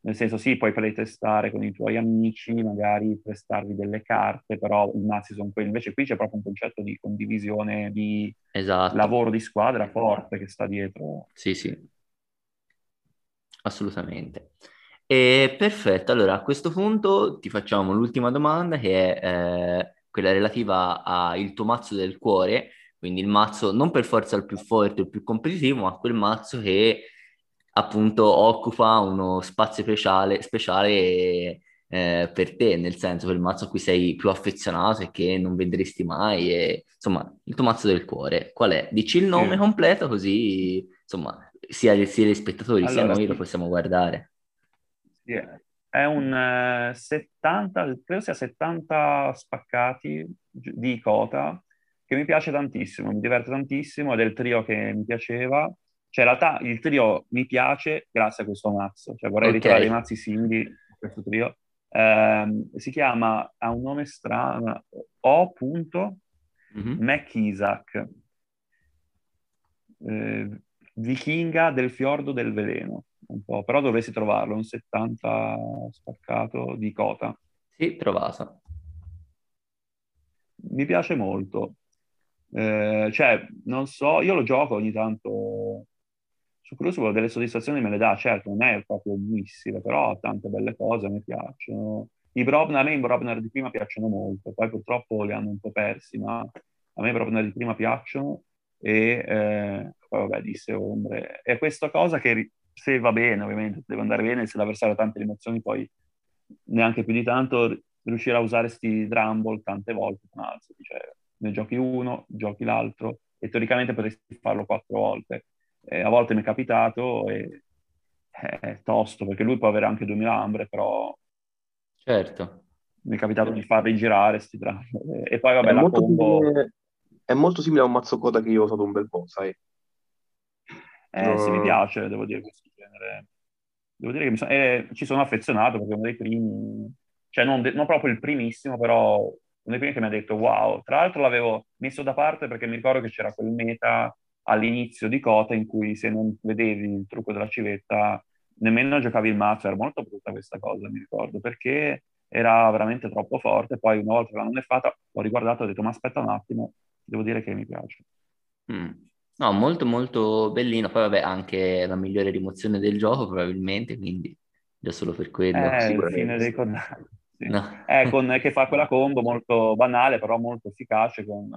nel senso sì, puoi playtestare con i tuoi amici, magari prestarvi delle carte, però i mazzi sono quelli. Invece qui c'è proprio un concetto di condivisione, di esatto. lavoro di squadra forte che sta dietro. Sì, sì. Assolutamente. E perfetto, allora a questo punto ti facciamo l'ultima domanda che è eh, quella relativa al tuo mazzo del cuore quindi il mazzo non per forza il più forte o il più competitivo, ma quel mazzo che appunto occupa uno spazio speciale, speciale eh, per te, nel senso quel mazzo a cui sei più affezionato e che non vedresti mai, e, insomma, il tuo mazzo del cuore. Qual è? Dici il nome mm. completo così, insomma, sia, sia gli spettatori allora, sia noi sì. lo possiamo guardare. Sì, è un eh, 70, credo sia 70 spaccati di cota che mi piace tantissimo, mi diverte tantissimo, è il trio che mi piaceva. Cioè, in realtà il trio mi piace grazie a questo mazzo, cioè vorrei okay. ritrovare i mazzi simili a questo trio. Eh, si chiama, ha un nome strano, O. Mm-hmm. McIsaac, eh, vichinga del fiordo del veleno, un po', però dovresti trovarlo, un 70 spaccato di cota. Sì, trovato. Mi piace molto. Eh, cioè, non so, io lo gioco ogni tanto su Crucible, delle soddisfazioni me le dà, certo, non è proprio buonissimo, però ha tante belle cose, mi piacciono. I Brobner, a me i Brobner di prima piacciono molto, poi purtroppo li hanno un po' persi, ma a me i Brobner di prima piacciono e eh, poi vabbè, disse ombre. E questa cosa che se va bene, ovviamente, deve andare bene, se l'avversario ha tante emozioni, poi neanche più di tanto riuscire a usare sti Drumble tante volte con alzo, cioè ne giochi uno, giochi l'altro e teoricamente potresti farlo quattro volte. Eh, a volte mi è capitato e è tosto perché lui può avere anche 2000 ambre, però certo. mi è capitato di farli girare sti. E poi vabbè, è la combo... Simile, è molto simile a un mazzo coda che io ho usato un bel po', sai? Eh, no. sì, mi piace, devo dire, questo genere. Devo dire che so... eh, ci sono affezionato perché è uno dei primi, cioè non, de- non proprio il primissimo, però uno dei primi che mi ha detto wow. Tra l'altro l'avevo messo da parte perché mi ricordo che c'era quel meta all'inizio di Cota in cui se non vedevi il trucco della civetta nemmeno giocavi il mazzo, era molto brutta questa cosa, mi ricordo, perché era veramente troppo forte. Poi una volta che l'hanno neffata ho riguardato e ho detto ma aspetta un attimo, devo dire che mi piace. Mm. No, molto molto bellino, poi vabbè anche la migliore rimozione del gioco probabilmente, quindi già solo per quello. Eh, il fine dei sì. No. Eh, con, che fa quella combo molto banale, però molto efficace con...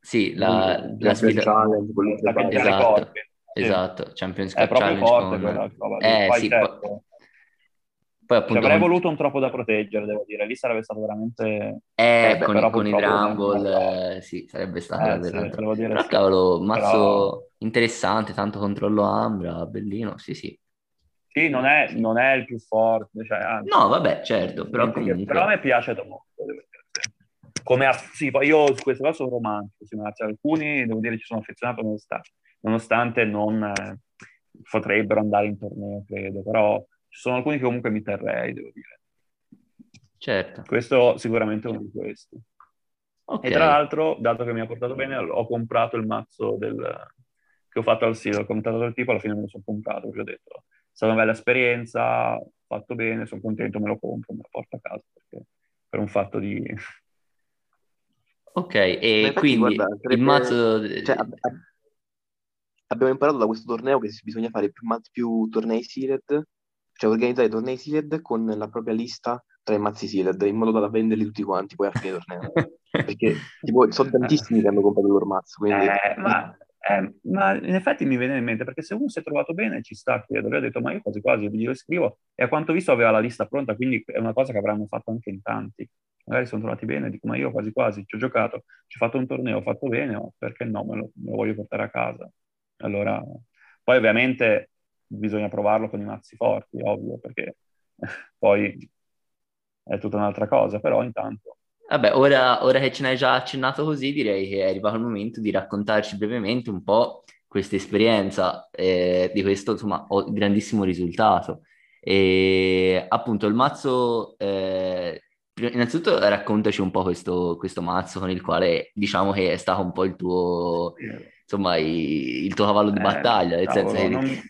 Sì, la, la, la sfida... Challenge, la esatto, esatto, Champions Cup È proprio Challenge forte con... roba. Eh, sì, certo, poi... Poi appunto... Cioè, avrei voluto un troppo da proteggere, devo dire. Lì sarebbe stato veramente... Eh, eh con, i, con i Drumble, eh, sì, sarebbe stato eh, veramente... Sì, dire, però, cavolo, mazzo però... interessante, tanto controllo Ambra, bellino, sì, sì. Sì, non è, non è il più forte. Cioè, anzi, no, vabbè, certo, però comunque... Però a me piace da molto, Come sì, poi io su queste cose sono romantico, sì, ma alcuni, devo dire, ci sono affezionato nonostante, nonostante non eh, potrebbero andare in torneo, credo, però ci sono alcuni che comunque mi terrei, devo dire. Certo. Questo sicuramente è uno di questi. Okay. E tra l'altro, dato che mi ha portato bene, ho comprato il mazzo del, che ho fatto al sito, ho commentato il tipo, alla fine me lo sono comprato, perché ho detto stata una bella esperienza, ho fatto bene, sono contento, me lo compro, me lo porto a casa perché, per un fatto di... Ok, e quindi guarda, sarebbe... il mazzo... Cioè, ab- ab- abbiamo imparato da questo torneo che bisogna fare più, mazzi, più tornei sealed, cioè organizzare tornei sealed con la propria lista tra i mazzi sealed, in modo da venderli tutti quanti poi a fine torneo. (laughs) perché tipo, sono tantissimi che hanno comprato il loro mazzo, quindi... Eh, ma eh, ma in effetti mi viene in mente perché se uno si è trovato bene ci sta, credo. Lui ha detto, ma io quasi quasi glielo scrivo e a quanto visto aveva la lista pronta, quindi è una cosa che avranno fatto anche in tanti. Magari sono trovati bene, dico, ma io quasi quasi ci ho giocato, ci ho fatto un torneo, ho fatto bene, oh, perché no, me lo, me lo voglio portare a casa. Allora, poi ovviamente bisogna provarlo con i mazzi forti, ovvio, perché (laughs) poi è tutta un'altra cosa, però intanto Vabbè, ora, ora, che ce n'hai già accennato così, direi che è arrivato il momento di raccontarci brevemente un po' questa esperienza eh, di questo insomma, grandissimo risultato. E appunto il mazzo eh, innanzitutto raccontaci un po' questo, questo, mazzo con il quale diciamo che è stato un po' il tuo, insomma, il, il tuo cavallo di eh, battaglia, nel cavolo, senso che...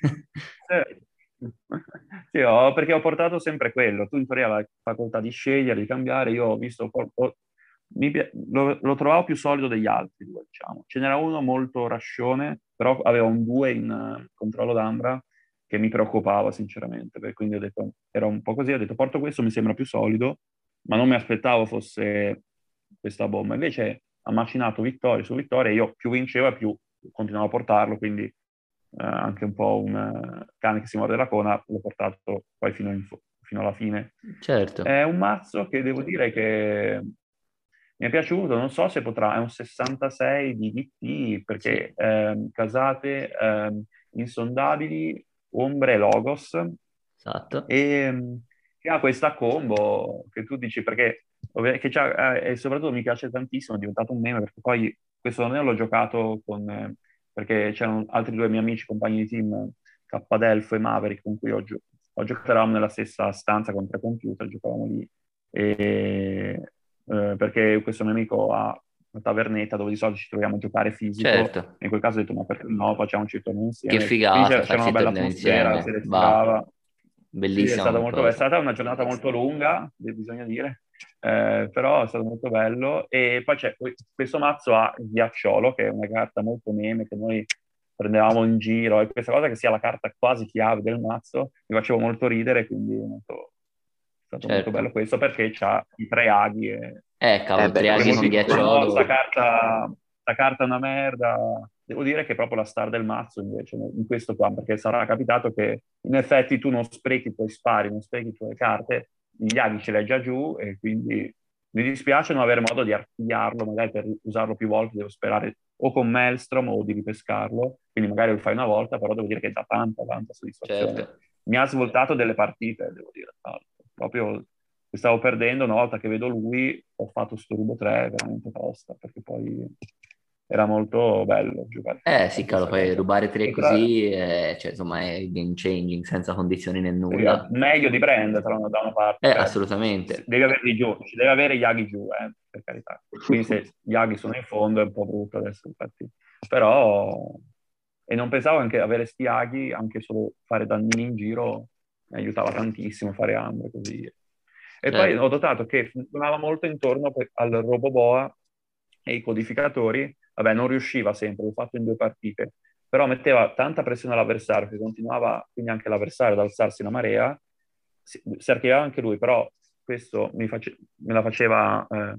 Non... (laughs) sì, ho, perché ho portato sempre quello. Tu in teoria hai la facoltà di scegliere, di cambiare. Io ho visto, ho, mi, lo, lo, trovavo più solido degli altri due, diciamo. Ce n'era uno molto rascione, però aveva un 2 in uh, controllo d'ambra che mi preoccupava sinceramente, quindi ho detto, era un po' così, ho detto porto questo, mi sembra più solido, ma non mi aspettavo fosse questa bomba. Invece ha macinato vittoria su vittoria io più vincevo più continuavo a portarlo, quindi eh, anche un po' un uh, cane che si morde la cona, l'ho portato poi fino, in, fino alla fine. Certo. È un mazzo che devo dire che mi è piaciuto, non so se potrà, è un 66 di DT perché sì. eh, casate eh, insondabili, ombre logos. Esatto. E che ha questa combo che tu dici perché che eh, e soprattutto mi piace tantissimo, è diventato un meme perché poi questo torneo l'ho giocato con eh, perché c'erano altri due miei amici, compagni di team, K Delfo e Maverick, con cui ho, gio- ho giocato, eravamo nella stessa stanza con tre computer, giocavamo lì e eh, perché questo mio amico ha una tavernetta dove di solito ci troviamo a giocare fisico. Certo. In quel caso ho detto, ma perché no, facciamoci il torneo insieme. Che figata, c'era, c'era una bella atmosfera, si respirava. Bellissima. Sì, è, stata molto, è stata una giornata molto lunga, bisogna dire, eh, però è stato molto bello. E poi c'è questo mazzo a ghiacciolo, che è una carta molto meme che noi prendevamo in giro, e questa cosa che sia la carta quasi chiave del mazzo mi faceva molto ridere, quindi molto, stato certo. molto bello questo perché ha i tre aghi. E... Eh, cavolo, eh, tre aghi con ghiacciolo. Questa carta, sta carta è una merda. Devo dire che è proprio la star del mazzo invece, in questo qua, perché sarà capitato che in effetti tu non sprechi i tuoi spari, non sprechi le tue carte, gli aghi ce l'hai già giù e quindi mi dispiace non avere modo di archiviarlo, magari per usarlo più volte devo sperare o con Maelstrom o di ripescarlo, quindi magari lo fai una volta, però devo dire che dà tanta, tanta soddisfazione. Certo. Mi ha svoltato delle partite, devo dire, proprio che stavo perdendo, una volta che vedo lui ho fatto sto rubo 3 veramente tosta, perché poi era molto bello giocare. Eh sì, cavolo, poi rubare 3 così, è, cioè, insomma, è game changing, senza condizioni né nulla. Meglio di prendertelo da una parte. Eh, cioè, assolutamente. Devi averli giù, ci deve avere gli aghi giù, eh, per carità. Quindi se gli aghi sono in fondo è un po' brutto adesso, infatti. Però... E non pensavo anche avere sti aghi, anche solo fare dannini in giro, mi aiutava tantissimo fare Ambre così. E certo. poi ho notato che funzionava molto intorno al Roboboa e i codificatori, vabbè non riusciva sempre, l'ho fatto in due partite, però metteva tanta pressione all'avversario che continuava quindi anche l'avversario ad alzarsi una marea, si, si archiviava anche lui, però questo mi face, me la faceva, eh,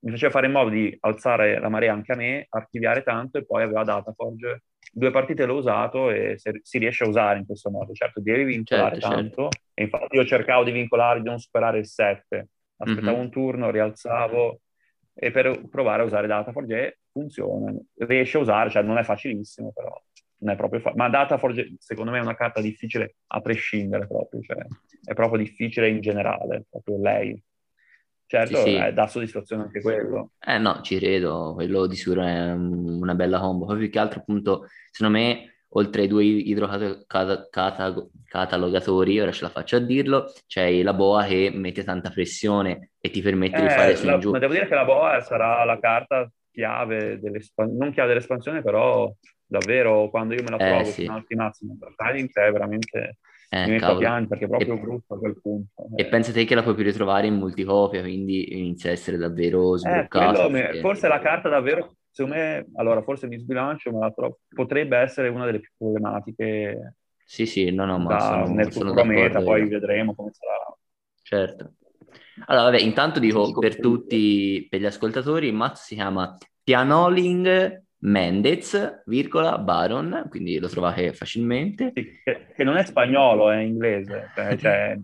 mi faceva fare in modo di alzare la marea anche a me, archiviare tanto e poi aveva Dataforge due partite l'ho usato e si riesce a usare in questo modo. Certo, devi vincolare certo, tanto, certo. e infatti io cercavo di vincolare, di non superare il 7. Aspettavo mm-hmm. un turno, rialzavo, e per provare a usare Dataforge funziona. Riesce a usare, cioè non è facilissimo, però non è proprio facile. Ma Dataforge, secondo me, è una carta difficile a prescindere proprio, cioè è proprio difficile in generale, proprio lei. Certo, sì, sì. Eh, dà soddisfazione anche quello. Eh no, ci credo, quello di sicuro è una bella combo. Poi più che altro, appunto, secondo me, oltre ai due idrocatalogatori, ora ce la faccio a dirlo, c'è la boa che mette tanta pressione e ti permette eh, di fare su in giù. Ma devo dire che la boa sarà la carta chiave non chiave dell'espansione, però davvero quando io me la provo eh, sì. in altri mazzi, in te è veramente eh, mi metto a piangere perché è proprio e, brutto a quel punto. E eh. pensate che la puoi più ritrovare in multicopia, quindi inizia a essere davvero eh, sbloccato. Eh, perché... Forse la carta davvero, secondo me, allora forse mi sbilancio, ma potrebbe essere una delle più problematiche. Sì, sì, no, no, ma da, sono, nel sono futuro meta, poi vedremo come sarà. Certo. Allora, vabbè, intanto dico per tutti, per gli ascoltatori, il mazzo si chiama Pianoling Mendez, virgola, Baron, quindi lo trovate facilmente. Sì, che, che, non è spagnolo, è inglese, cioè, (laughs) cioè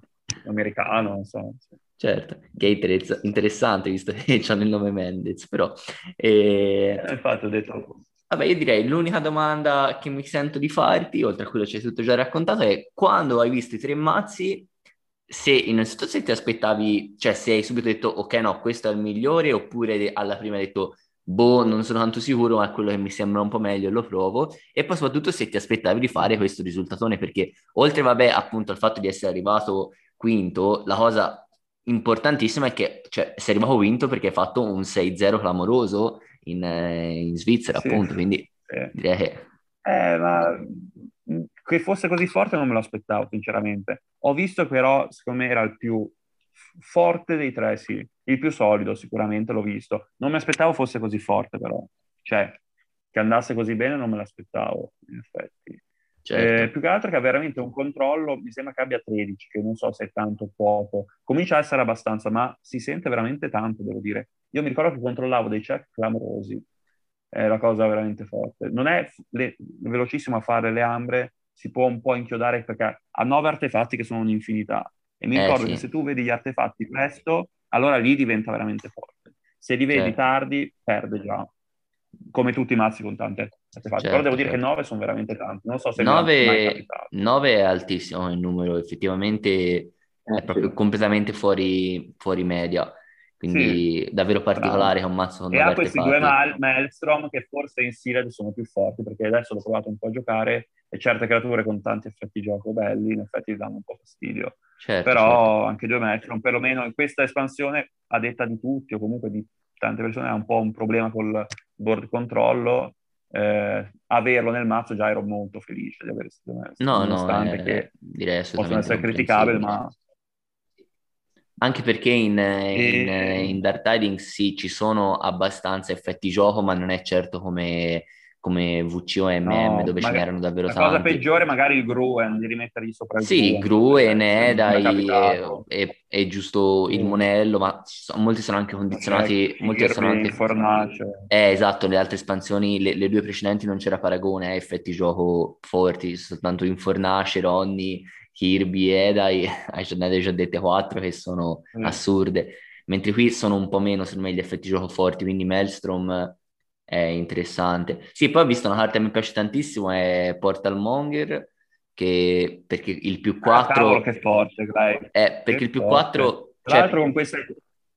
americano, non so. Certo, che è interessante visto che (laughs) hanno il nome Mendez, però... E... Eh, infatti ho detto... Vabbè, io direi l'unica domanda che mi sento di farti, oltre a quello che ci hai tutto già raccontato, è quando hai visto i tre mazzi, se innanzitutto se ti aspettavi, cioè se hai subito detto ok no, questo è il migliore, oppure alla prima hai detto boh, non sono tanto sicuro, ma quello che mi sembra un po' meglio, lo provo. E poi soprattutto se ti aspettavi di fare questo risultatone, perché oltre, vabbè, appunto al fatto di essere arrivato quinto, la cosa importantissimo è che cioè, sei arrivato vinto perché hai fatto un 6-0 clamoroso in, eh, in Svizzera, sì. appunto, quindi sì. direi che... Eh, ma che fosse così forte non me lo aspettavo, sinceramente. Ho visto però, secondo me, era il più forte dei tre, sì. Il più solido, sicuramente, l'ho visto. Non mi aspettavo fosse così forte, però. Cioè, che andasse così bene non me l'aspettavo, in effetti. Certo. Eh, più che altro che ha veramente un controllo, mi sembra che abbia 13, che non so se è tanto o poco. Comincia a essere abbastanza, ma si sente veramente tanto, devo dire. Io mi ricordo che controllavo dei check clamorosi, è la cosa veramente forte. Non è le, velocissimo a fare le ambre, si può un po' inchiodare perché ha nove artefatti che sono un'infinità. E mi eh, ricordo sì. che se tu vedi gli artefatti presto, allora lì diventa veramente forte. Se li vedi certo. tardi, perde già come tutti i mazzi con tante artefatti. Certo, Però devo dire certo. che 9 sono veramente tanti. Non so se 9, 9 è altissimo il numero, effettivamente è proprio completamente fuori, fuori media. Quindi sì, davvero particolare che un mazzo con E ha questi due mal- Maelstrom che forse in Sealed sono più forti, perché adesso l'ho provato un po' a giocare e certe creature con tanti effetti gioco belli in effetti danno un po' fastidio. Certo, Però certo. anche due Maelstrom, perlomeno in questa espansione, a detta di tutti o comunque di tante persone, ha un po' un problema col board controllo. Eh, averlo nel mazzo già ero molto felice di Maelstrom. No, nonostante no, eh, che direi possono essere criticabili, ma anche perché in, in, in, Dark Tidings sì, ci sono abbastanza effetti gioco, ma non è certo come, come VC o MM, no, dove ce n'erano davvero la tanti. La cosa peggiore magari il Gruen, di rimettergli sopra il Sì, Gruen, Edai, è, è, giusto il Monello, ma molti sono anche condizionati... Cioè, molti sono anche... Fornace. Eh, esatto, le altre espansioni, le, le due precedenti non c'era paragone, eh, effetti gioco forti, soltanto in Fornace, Ronnie Kirby, Edai, (laughs) ne hai già dette quattro che sono mm. assurde, mentre qui sono un po' meno, secondo me, gli effetti gioco forti, quindi Maelstrom è interessante. Sì, poi ho visto una carta che mi piace tantissimo, è Portal Monger, che perché il più 4... Ah, cavolo, che forte, dai. Eh, perché che il più forte. 4... Tra cioè... l'altro con questa...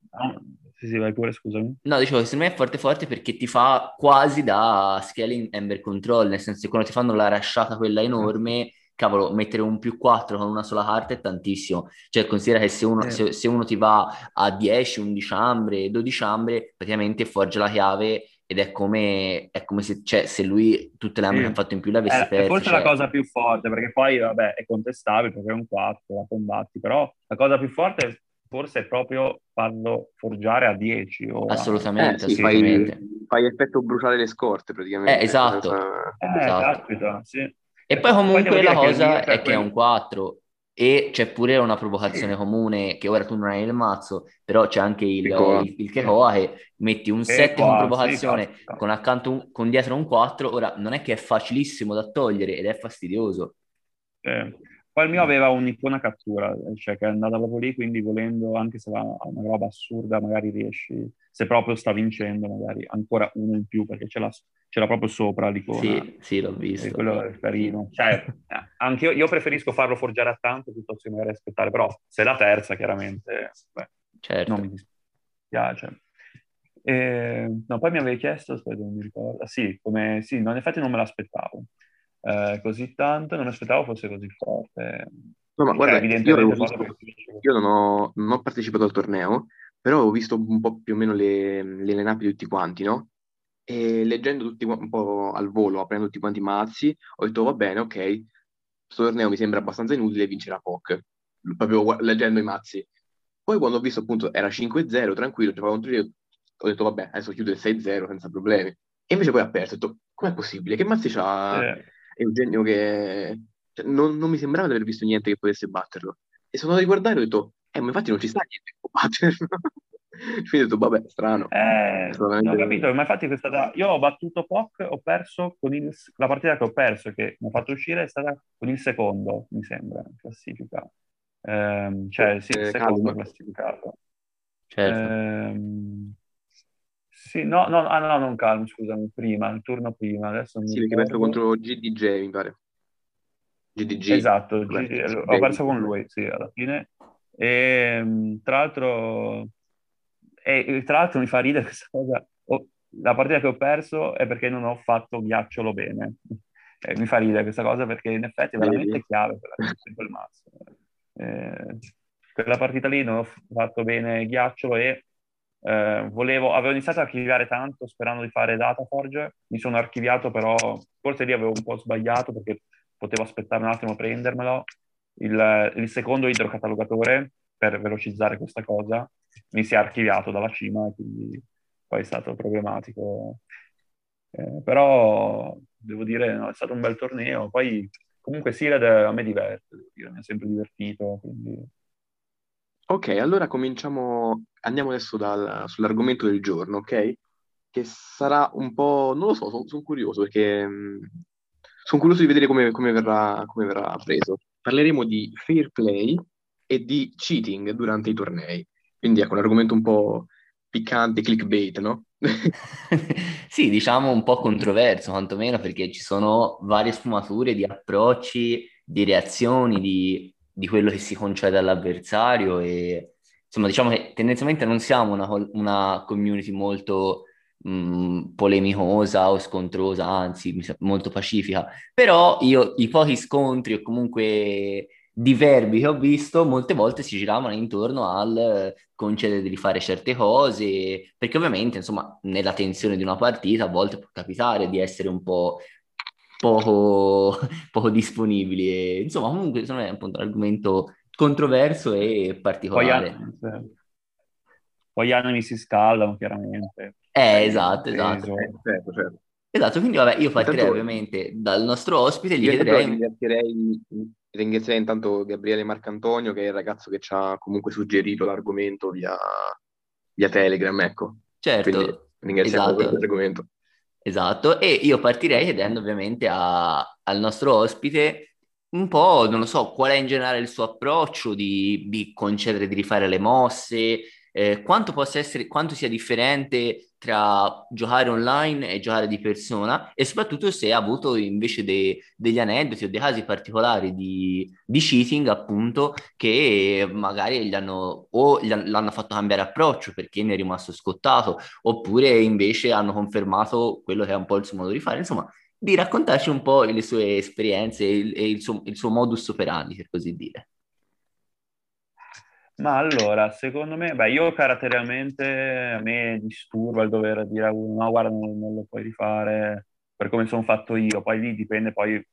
Ah, sì, sì, vai pure, scusami. No, dicevo, secondo me è forte forte perché ti fa quasi da scaling Ember Control, nel senso che quando ti fanno la rasciata quella enorme cavolo, mettere un più 4 con una sola carta è tantissimo. Cioè, considera che se uno, eh. se, se uno ti va a 10, 11 ambre, 12 ambre, praticamente forge la chiave ed è come, è come se, cioè, se lui tutte le ambre che ha fatto in più le avesse eh, perse. È forse cioè... la cosa più forte, perché poi, vabbè, è contestabile perché è un 4, la combatti, però la cosa più forte forse è proprio farlo forgiare a 10. O assolutamente. Eh, sì, assolutamente. Fai, fai, effetto bruciare le scorte praticamente. Eh, esatto. Eh, esatto. Caspita, sì. E poi comunque poi la cosa è che è un 4 e c'è pure una provocazione comune che ora tu non hai il mazzo, però c'è anche il, il, il Kekoa che metti un 7 con provocazione sì, con accanto un, con dietro un 4, ora non è che è facilissimo da togliere ed è fastidioso. Eh. Poi il mio aveva un'icona cattura, cioè che è andata proprio lì, quindi volendo, anche se va una roba assurda, magari riesci, se proprio sta vincendo, magari ancora uno in più, perché ce l'ha, ce l'ha proprio sopra l'icona. Sì, sì, l'ho visto. E quello è carino. Cioè, (laughs) anche io, io, preferisco farlo forgiare a tanto piuttosto che magari aspettare, però se la terza, chiaramente, beh, certo. non mi dispiace. E, no, poi mi avevi chiesto, aspetta, non mi ricordo. Sì, come, sì, no, in effetti non me l'aspettavo eh, così tanto, non aspettavo fosse così forte. No, ma guarda, io, visto, io non, ho, non, ho, partecipato al torneo, però ho visto un po' più o meno le, le line di tutti quanti, no? E leggendo tutti un po' al volo, aprendo tutti quanti i mazzi, ho detto va bene, ok, questo torneo mi sembra abbastanza inutile, vincerà POC, proprio leggendo i mazzi. Poi quando ho visto appunto era 5-0, tranquillo, contro io, ho detto vabbè, adesso chiudo il 6-0 senza problemi. E invece poi ha perso, ho detto com'è possibile? Che mazzi c'ha? Eh Eugenio che cioè, non, non, mi sembrava di aver visto niente che potesse batterlo. E sono andato a guardare e ho detto, eh, ma infatti non ci sta niente che può batterlo. (laughs) Quindi ho detto, vabbè, strano. Eh, veramente... ho capito, ma infatti questa da... io ho battuto POC, ho perso con il... la partita che ho perso, che mi ha fatto uscire, è stata con il secondo, mi sembra, in classifica. Eh, cioè, sì, il eh, secondo calma. classificato. Certo. Eh, sì, no, no, ah, no, non calmo, scusami, prima, il turno prima, adesso Sì, perché perso contro GDJ, mi pare. GDG. Esatto, G- ho perso con lui, sì, alla fine. E ehm, tra l'altro, e, tra l'altro mi fa ridere questa cosa, la partita che ho perso è perché non ho fatto ghiacciolo bene. Eh, mi fa ridere questa cosa perché in effetti è veramente chiave per la quel mazzo. Eh, quella partita lì non ho fatto bene ghiacciolo e eh, volevo, avevo iniziato ad archiviare tanto sperando di fare Dataforge, mi sono archiviato però, forse lì avevo un po' sbagliato perché potevo aspettare un attimo a prendermelo. Il, il secondo idrocatalogatore, per velocizzare questa cosa, mi si è archiviato dalla cima e quindi poi è stato problematico. Eh, però devo dire, no, è stato un bel torneo. Poi comunque Sealed a me diverte, dire, mi ha sempre divertito. Quindi... Ok, allora cominciamo, andiamo adesso dal, sull'argomento del giorno, ok? Che sarà un po', non lo so, sono, curioso perché sono curioso di vedere come, come, verrà, come verrà preso. Parleremo di fair play e di cheating durante i tornei. Quindi ecco un argomento un po' piccante, clickbait, no? (laughs) sì, diciamo un po' controverso, quantomeno perché ci sono varie sfumature di approcci, di reazioni, di, di quello che si concede all'avversario e insomma diciamo che tendenzialmente non siamo una, una community molto mh, mm, polemicosa o scontrosa, anzi molto pacifica, però io i pochi scontri o comunque di verbi che ho visto molte volte si giravano intorno al concedere di fare certe cose, perché ovviamente, insomma, nella tensione di una partita a volte può capitare di essere un po' poco, (laughs) poco disponibili. E, insomma, comunque, secondo me è appunto un argomento controverso e particolare. Poi, poi gli animi si scaldano, chiaramente. Eh, esatto, esatto. Eh, certo, certo. Esatto, quindi vabbè, io partirei Intanto, ovviamente dal nostro ospite, gli chiederei... Ringrazierei, ringrazierei intanto Gabriele Marcantonio, che è il ragazzo che ci ha comunque suggerito l'argomento via, via Telegram, ecco. Certo, quindi ringraziamo esatto. per questo argomento. Esatto, e io partirei chiedendo ovviamente a, al nostro ospite un po', non lo so, qual è in generale il suo approccio di, di concedere di rifare le mosse, eh, quanto possa essere, quanto sia differente tra giocare online e giocare di persona e soprattutto se ha avuto invece de, degli aneddoti o dei casi particolari di, di, cheating appunto che magari gli hanno o gli, l'hanno fatto cambiare approccio perché ne è rimasto scottato oppure invece hanno confermato quello che è un po' il suo modo di fare. Insomma di raccontarci un po' le sue esperienze e il, il, il suo modus operandi per così dire ma allora, secondo me, beh, io caratterialmente a me disturba il dover dire a uno, no, guarda, non, non lo puoi rifare per come sono fatto io, poi lì dipende poi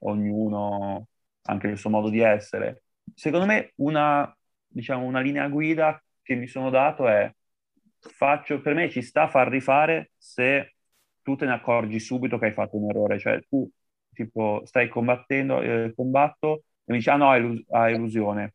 ognuno anche il suo modo di essere. Secondo me una, diciamo, una linea guida che mi sono dato è, faccio, per me ci sta a far rifare se tu te ne accorgi subito che hai fatto un errore, cioè tu tipo stai combattendo, eh, combatto e mi dici, ah no, hai illusione.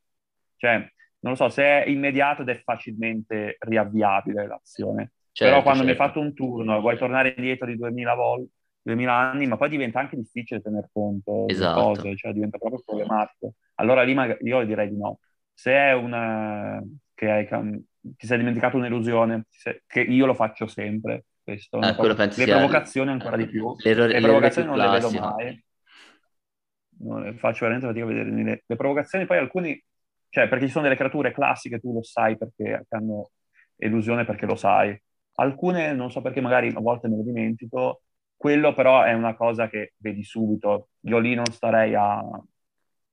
Cioè, non lo so, se è immediato ed è facilmente riavviabile l'azione. Certo, Però quando certo. mi hai fatto un turno e vuoi tornare indietro di 2000 volte, 2000 anni, ma poi diventa anche difficile tener conto esatto. di cose, cioè diventa proprio problematico. Allora lì mag- io direi di no. Se è una che hai, ti sei dimenticato un'illusione, che io lo faccio sempre, questo. Ah, le provocazioni ancora di più. L'errore, le provocazioni non le vedo mai. Non, faccio veramente fatica a vedere le, le provocazioni, poi alcuni cioè, perché ci sono delle creature classiche, tu lo sai perché hanno illusione perché lo sai. Alcune, non so perché magari a volte me lo dimentico, quello però è una cosa che vedi subito. Io lì non starei a,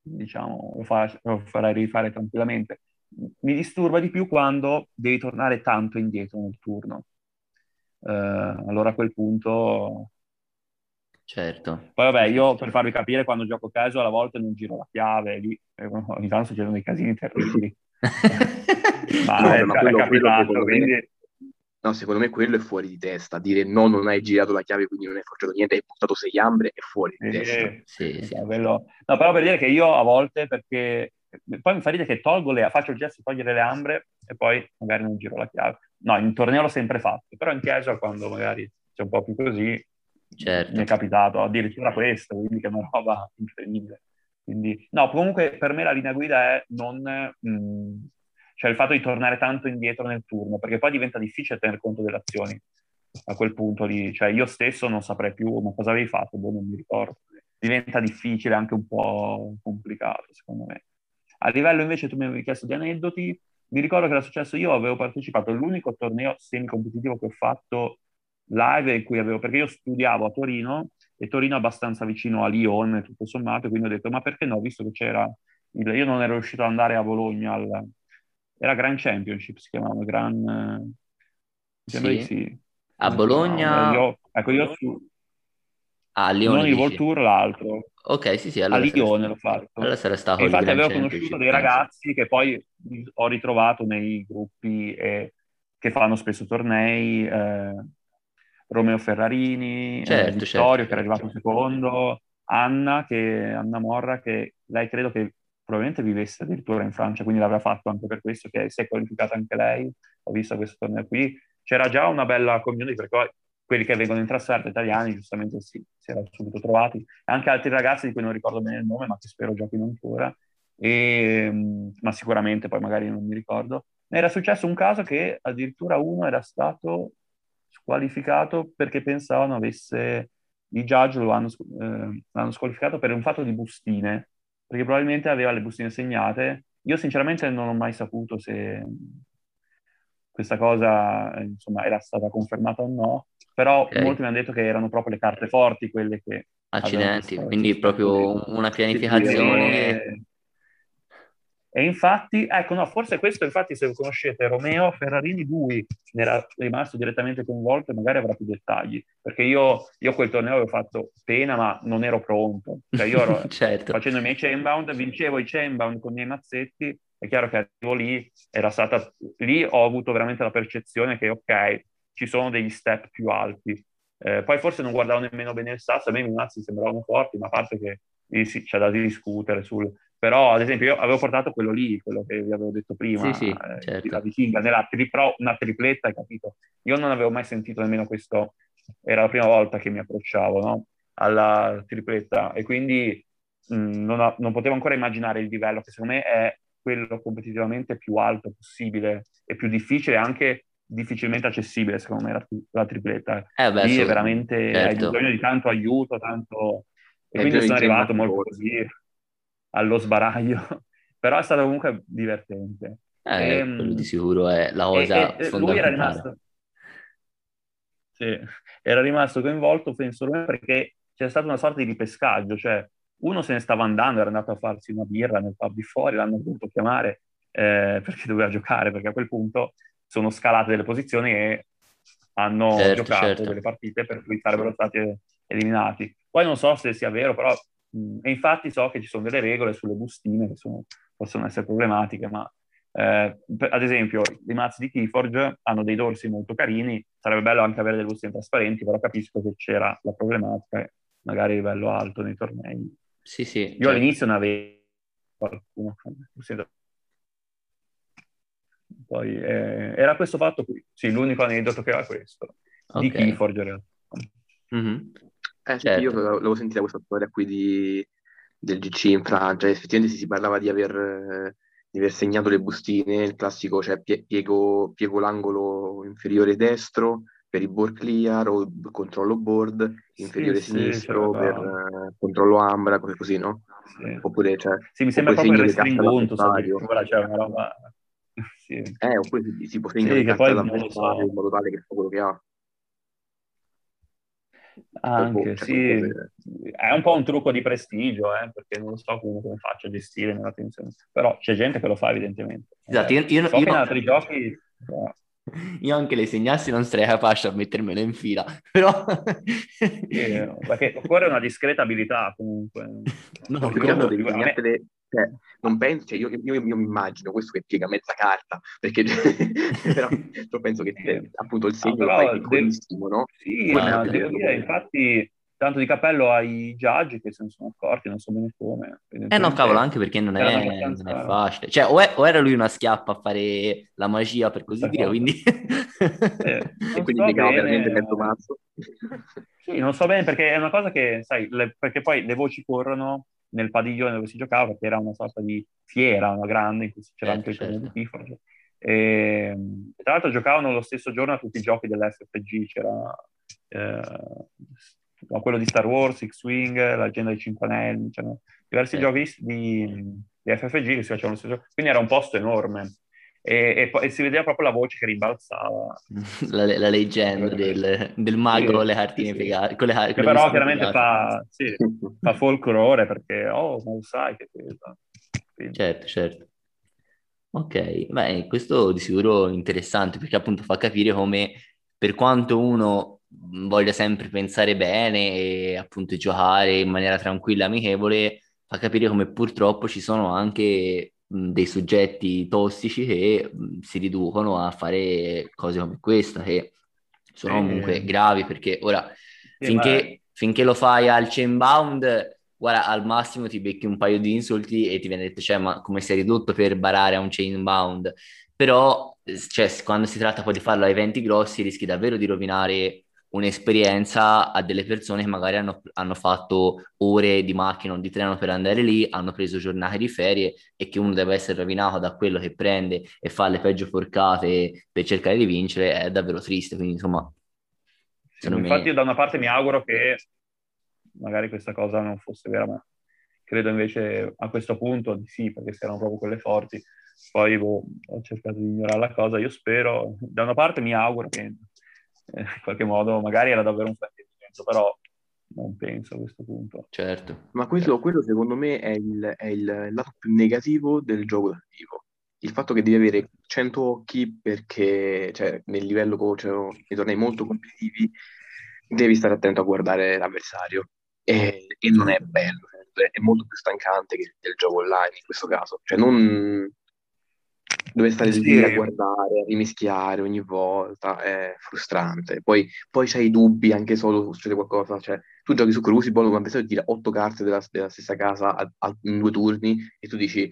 diciamo, lo, fa, lo farei rifare tranquillamente. Mi disturba di più quando devi tornare tanto indietro nel turno. Uh, allora a quel punto Certo. Poi vabbè, io per farvi capire, quando gioco casual a volte non giro la chiave, lì ogni tanto succedono dei casini terribili. (laughs) ma no, è, ma quello, è capitato, quello, quindi... No, secondo me quello è fuori di testa. Dire no, non hai girato la chiave, quindi non hai forgiato niente, hai buttato sei ambre, è fuori di eh, testa. Sì, sì. Quello... No, però per dire che io a volte, perché poi mi fa ridere che tolgo le... faccio il gesto di togliere le ambre e poi magari non giro la chiave. No, in torneo l'ho sempre fatto, però in casual quando magari c'è un po' più così, certo. mi è capitato addirittura questo, quindi che è una roba incredibile. Quindi, no, comunque per me la linea guida è non... Mh, mm, cioè il fatto di tornare tanto indietro nel turno, perché poi diventa difficile tener conto delle azioni a quel punto lì. Cioè io stesso non saprei più, ma cosa avevi fatto? Boh, non mi ricordo. Diventa difficile, anche un po' complicato, secondo me. A livello invece, tu mi avevi chiesto di aneddoti, mi ricordo che era successo, io avevo partecipato all'unico torneo semi-competitivo che ho fatto live in cui avevo, perché io studiavo a Torino e Torino è abbastanza vicino a Lione, tutto sommato, quindi ho detto ma perché no, visto che c'era, il, io non ero riuscito ad andare a Bologna al, era Grand Championship, si chiamava Grand... Sì. sì. A Bologna... chiamava? Io- ecco, io su... Ah, a Lione Non il World? Tour, l'altro. Ok, sì, sì, A allora sarà Lione l'ho fatto. allora sarà stato E infatti avevo conosciuto dei ragazzi che poi ho ritrovato nei gruppi e che fanno spesso tornei, eh, Romeo Ferrarini, eh, Certo, Vittorio certo, che era arrivato certo. secondo, Anna, che, Anna Morra che lei credo che probabilmente vivesse addirittura in Francia, quindi l'aveva fatto anche per questo, che si è qualificata anche lei, ho visto questo torneo qui. C'era già una bella community perché poi quelli che vengono in trasferta italiani giustamente si, si erano subito trovati, anche altri ragazzi di cui non ricordo bene il nome, ma che spero giochino ancora, e, mh, ma sicuramente poi magari non mi ricordo. Era successo un caso che addirittura uno era stato squalificato perché pensavano avesse, i judge lo hanno, eh, l'hanno squalificato per un fatto di bustine, perché probabilmente aveva le bustine segnate. Io sinceramente non ho mai saputo se questa cosa eh, insomma, era stata confermata o no, però Ok. molti mi hanno detto che erano proprio le carte forti quelle che Accidenti, quindi proprio una pianificazione... e, infatti, ecco, no, forse questo, infatti, se conoscete Romeo Ferrarini, lui ne era rimasto direttamente coinvolto e magari avrà più dettagli, perché io, io quel torneo avevo fatto pena, ma non ero pronto. Cioè io ero (laughs) Certo. facendo i miei chainbound, vincevo i chainbound con i miei mazzetti, è chiaro che arrivo lì, era stata, lì ho avuto veramente la percezione che, ok, ci sono degli step più alti. Eh, poi forse non guardavo nemmeno bene il sasso, a me i mazzi sembravano forti, ma a parte che lì sì, c'è da discutere sul... Però, ad esempio, io avevo portato quello lì, quello che vi avevo detto prima, Sì, sì, eh, certo. la vichinga, nella tripro, una tripletta, hai capito? Io non avevo mai sentito nemmeno questo, era la prima volta che mi approcciavo, no? Alla tripletta, e quindi mh, non, ho- non potevo ancora immaginare il livello, che secondo me è quello competitivamente più alto possibile e più difficile, anche difficilmente accessibile, secondo me, la, la tripletta. Eh beh, Lì è so- veramente, hai certo. bisogno di tanto aiuto, tanto... E Hai quindi sono arrivato molto così allo sbaraglio, (laughs) però è stato comunque divertente. Eh, Ehm, quello di sicuro è la e- cosa e- e lui era rimasto, sì, era rimasto coinvolto, penso, lui, perché c'è stata una sorta di ripescaggio, cioè uno se ne stava andando, era andato a farsi una birra nel pub di fuori, l'hanno dovuto chiamare eh, (laughs) perché doveva giocare, perché a quel punto sono scalate delle posizioni e hanno Certo, giocato certo. delle partite per cui sarebbero stati eliminati. Poi non so se sia vero, però e infatti so che ci sono delle regole sulle bustine che sono- possono essere problematiche, ma eh, per- ad esempio i mazzi di Keyforge hanno dei dorsi molto carini, sarebbe bello anche avere delle bustine trasparenti, però capisco che c'era la problematica, magari a livello alto nei tornei. Sì, sì, Io certo. all'inizio ne avevo qualcuno poi eh, era questo fatto qui, sì, l'unico aneddoto che era questo, di Ok. Keyforge in realtà. Mhm. Eh sì, Certo. io l'avevo sentita questa storia qui di- del GC in Francia, effettivamente si parlava di aver, di aver segnato le bustine, il classico, cioè pie- piego, piego l'angolo inferiore destro per il board clear o controllo board, inferiore sì, sinistro c'era- per eh, controllo ambra, cose così, no? Sì. Oppure, cioè, Sì, mi sembra proprio il restringuntus all'avversario. addirittura, cioè una roba... (laughs) Sì. Eh, oppure si, si può Sì, segnare le che poi non lo so. in modo tale che fa quello che ha. Anche, cioè, sì, è un po' un trucco di prestigio, eh, perché non so come, faccia a gestire nella tensione, però c'è gente che lo fa evidentemente. Esatto, io, io- so io- in altri giochi... eh, io anche le segnassi non sarei capace a mettermelo in fila, però... sì, perché occorre una discreta abilità comunque. (laughs) No, No, più che mettere, cioè, non penso, cioè, io, io- io mi immagino questo che piega mezza carta, perché (laughs) però, penso che eh, appunto il segno No, fai piccolissimo, no? Sì, ma per devo dire, infatti, tanto di cappello ai judge che se ne sono accorti, non so bene come. Eh no, cavolo, anche perché non è, abbastanza- non è facile. Cioè, o, è- o era lui una schiappa a fare la magia, per così dire, cosa. quindi... Eh, (laughs) E non quindi so piegava bene, veramente mezzo mazzo. Sì, non so bene perché è una cosa che, sai, le- perché poi le voci corrono nel padiglione dove si giocava, perché era una sorta di fiera, una grande, in cui c'era Certo, anche il certo. di Keyforge. E, tra l'altro giocavano lo stesso giorno a tutti i giochi dell'FFG, c'era eh, quello di Star Wars, X-Wing, l'agenda dei Cinque Anelli, c'erano diversi Certo. giochi di, di FFG che si facevano lo stesso giorno, quindi era un posto enorme. E, e e si vedeva proprio la voce che rimbalzava. (laughs) la, la leggenda del, del mago Sì, con le cartine sì, piegate. Con le, con Che però chiaramente fa, sì, fa folklore perché, oh, lo sai che cosa. Quindi- Certo, certo. Ok, beh, questo di sicuro è interessante perché appunto fa capire come per quanto uno voglia sempre pensare bene e appunto giocare in maniera tranquilla e amichevole, fa capire come purtroppo ci sono anche dei soggetti tossici che si riducono a fare cose come questa, che sono comunque eh, gravi perché ora eh, finché, ma... finché, lo fai al chainbound, guarda, al massimo ti becchi un paio di insulti e ti viene detto, cioè, ma come sei ridotto per barare a un chainbound? Però, cioè, quando si tratta poi di farlo a eventi grossi, rischi davvero di rovinare un'esperienza a delle persone che magari hanno, hanno, fatto ore di macchina o di treno per andare lì, hanno preso giornate di ferie e che uno deve essere rovinato da quello che prende e fa le peggio forcate per cercare di vincere è davvero triste. Quindi, insomma, sì, infatti, io da una parte mi auguro che magari questa cosa non fosse vera, ma credo invece a questo punto di sì, perché erano proprio quelle forti. Poi boh, ho cercato di ignorare la cosa. Io spero, da una parte mi auguro che in qualche modo magari era davvero un fraintendimento, però non penso a questo punto. Certo. Ma quello, certo. quello secondo me è il, è il, lato più negativo del gioco dal vivo. Il fatto che devi avere 100 occhi perché cioè, nel livello, cioè, nei tornei molto competitivi, devi stare attento a guardare l'avversario. E, e non è bello, è molto più stancante che il gioco online in questo caso. Cioè, non, dove stare sì. lì a guardare, a rimischiare ogni volta, è frustrante. Poi, poi c'hai i dubbi anche solo succede qualcosa, cioè tu giochi su Crucible, un avversario ti tira otto carte della, della stessa casa a, a, in due turni e tu dici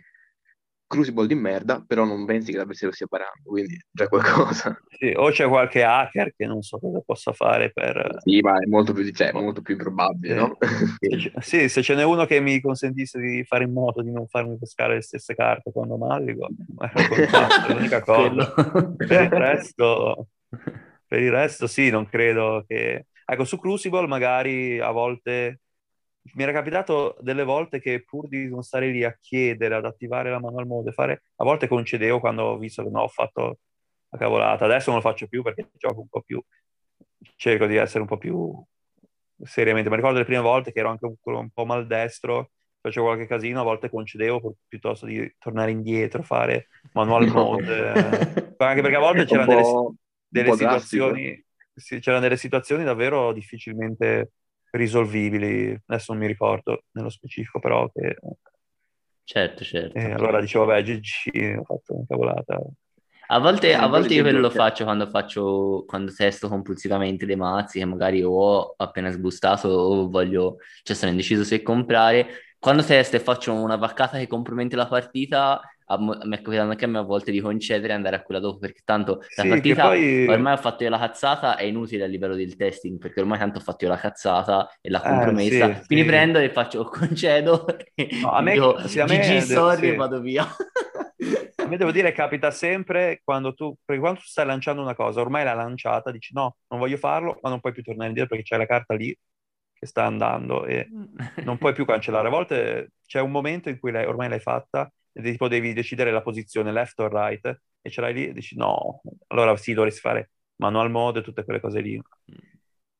Crucible di merda, però non pensi che l'avversario stia parando, quindi già qualcosa. (laughs) Sì, o c'è qualche hacker che non so cosa possa fare per... Sì, ma è molto più, cioè, molto più improbabile, no? sì, se ce n'è uno che mi consentisse di fare in modo di non farmi pescare le stesse carte quando malligo, è (laughs) l'unica cosa. per, il resto, per il resto sì, non credo che... Ecco, su Crucible magari a volte mi era capitato delle volte che pur di non stare lì a chiedere, ad attivare la manual mode, fare, a volte concedevo quando ho visto che no, ho fatto la cavolata. Adesso non lo faccio più perché gioco un po' più, cerco di essere un po' più seriamente. Mi ricordo le prime volte che ero anche un, un po' maldestro, facevo qualche casino, a volte concedevo piuttosto di tornare indietro, fare manual mode. eh. Anche perché a volte (laughs) c'erano delle, delle situazioni, sì, c'erano delle situazioni davvero difficilmente risolvibili, adesso non mi ricordo nello specifico, però che... Certo, certo. E allora dicevo, vabbè, GG, ho fatto una cavolata. A volte, a volte io quello lo faccio quando faccio, quando testo compulsivamente dei mazzi che magari ho appena sbustato o voglio, cioè sono indeciso se comprare. Quando testo e faccio una vaccata che compromette la partita, mi è capitato anche a me a volte di concedere e andare a quella dopo perché tanto la partita poi... ormai ho fatto io la cazzata è inutile a livello del testing perché ormai tanto ho fatto io la cazzata e l'ha compromessa. eh, sì, quindi sì. prendo e faccio (laughs) concedo no, a me, dico, sì, a me GG sorry e vado via. A me devo dire capita sempre quando tu perché quando tu stai lanciando una cosa ormai l'hai lanciata dici no non voglio farlo ma non puoi più tornare indietro perché c'è la carta lì che sta andando e non puoi più cancellare. A volte c'è un momento in cui lei, ormai l'hai fatta tipo devi decidere la posizione left or right e ce l'hai lì e dici no, allora sì, dovresti fare manual mode e tutte quelle cose lì.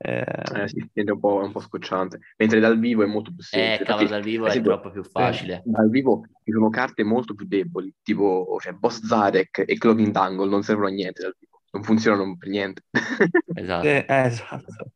Eh, eh sì, è un, po', un po' scocciante. Mentre dal vivo è molto più semplice. Eh, cavolo, dal vivo è esempio, troppo più facile. Dal vivo ci sono carte molto più deboli, tipo cioè, Boss Zarek e Cloning Dangle non servono a niente dal vivo, non funzionano per niente. Esatto. eh, esatto.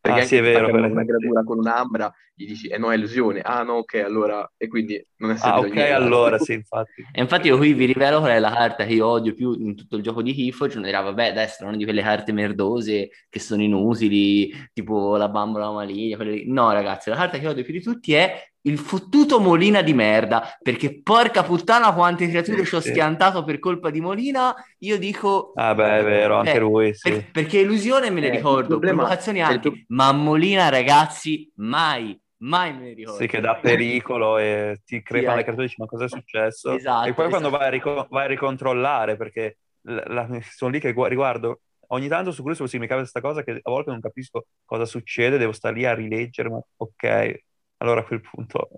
Perché ah, sì, è vero. Per una creatura con un'ambra gli dici, eh no, è illusione. Ah no, ok, allora... E quindi non è servito Ah, ok, niente. allora, (laughs) sì, infatti. E infatti io qui vi rivelo qual è la carta che io odio più in tutto il gioco di Keyforge. Uno dirà, vabbè, destra, una di quelle carte merdose che sono inutili, tipo la bambola maligna. Quelle... No, ragazzi, la carta che odio più di tutti è il fottuto Molina di merda, perché porca puttana quante creature ci ho schiantato per colpa di Molina, io dico... Ah beh, è vero, anche eh, lui, sì. Per, perché illusione me ne eh, ricordo, provocazioni anche, tu... ma Molina ragazzi, mai, mai me ne ricordo. Sì, che dà pericolo e ti crepa sì, le creature e dici ma cosa è successo? Esatto, e poi esatto. quando vai a, ric- vai a ricontrollare, perché la, la, sono lì che riguardo ogni tanto su questo mi capita questa cosa che a volte non capisco cosa succede, devo stare lì a rileggere, ma ok, allora a quel punto...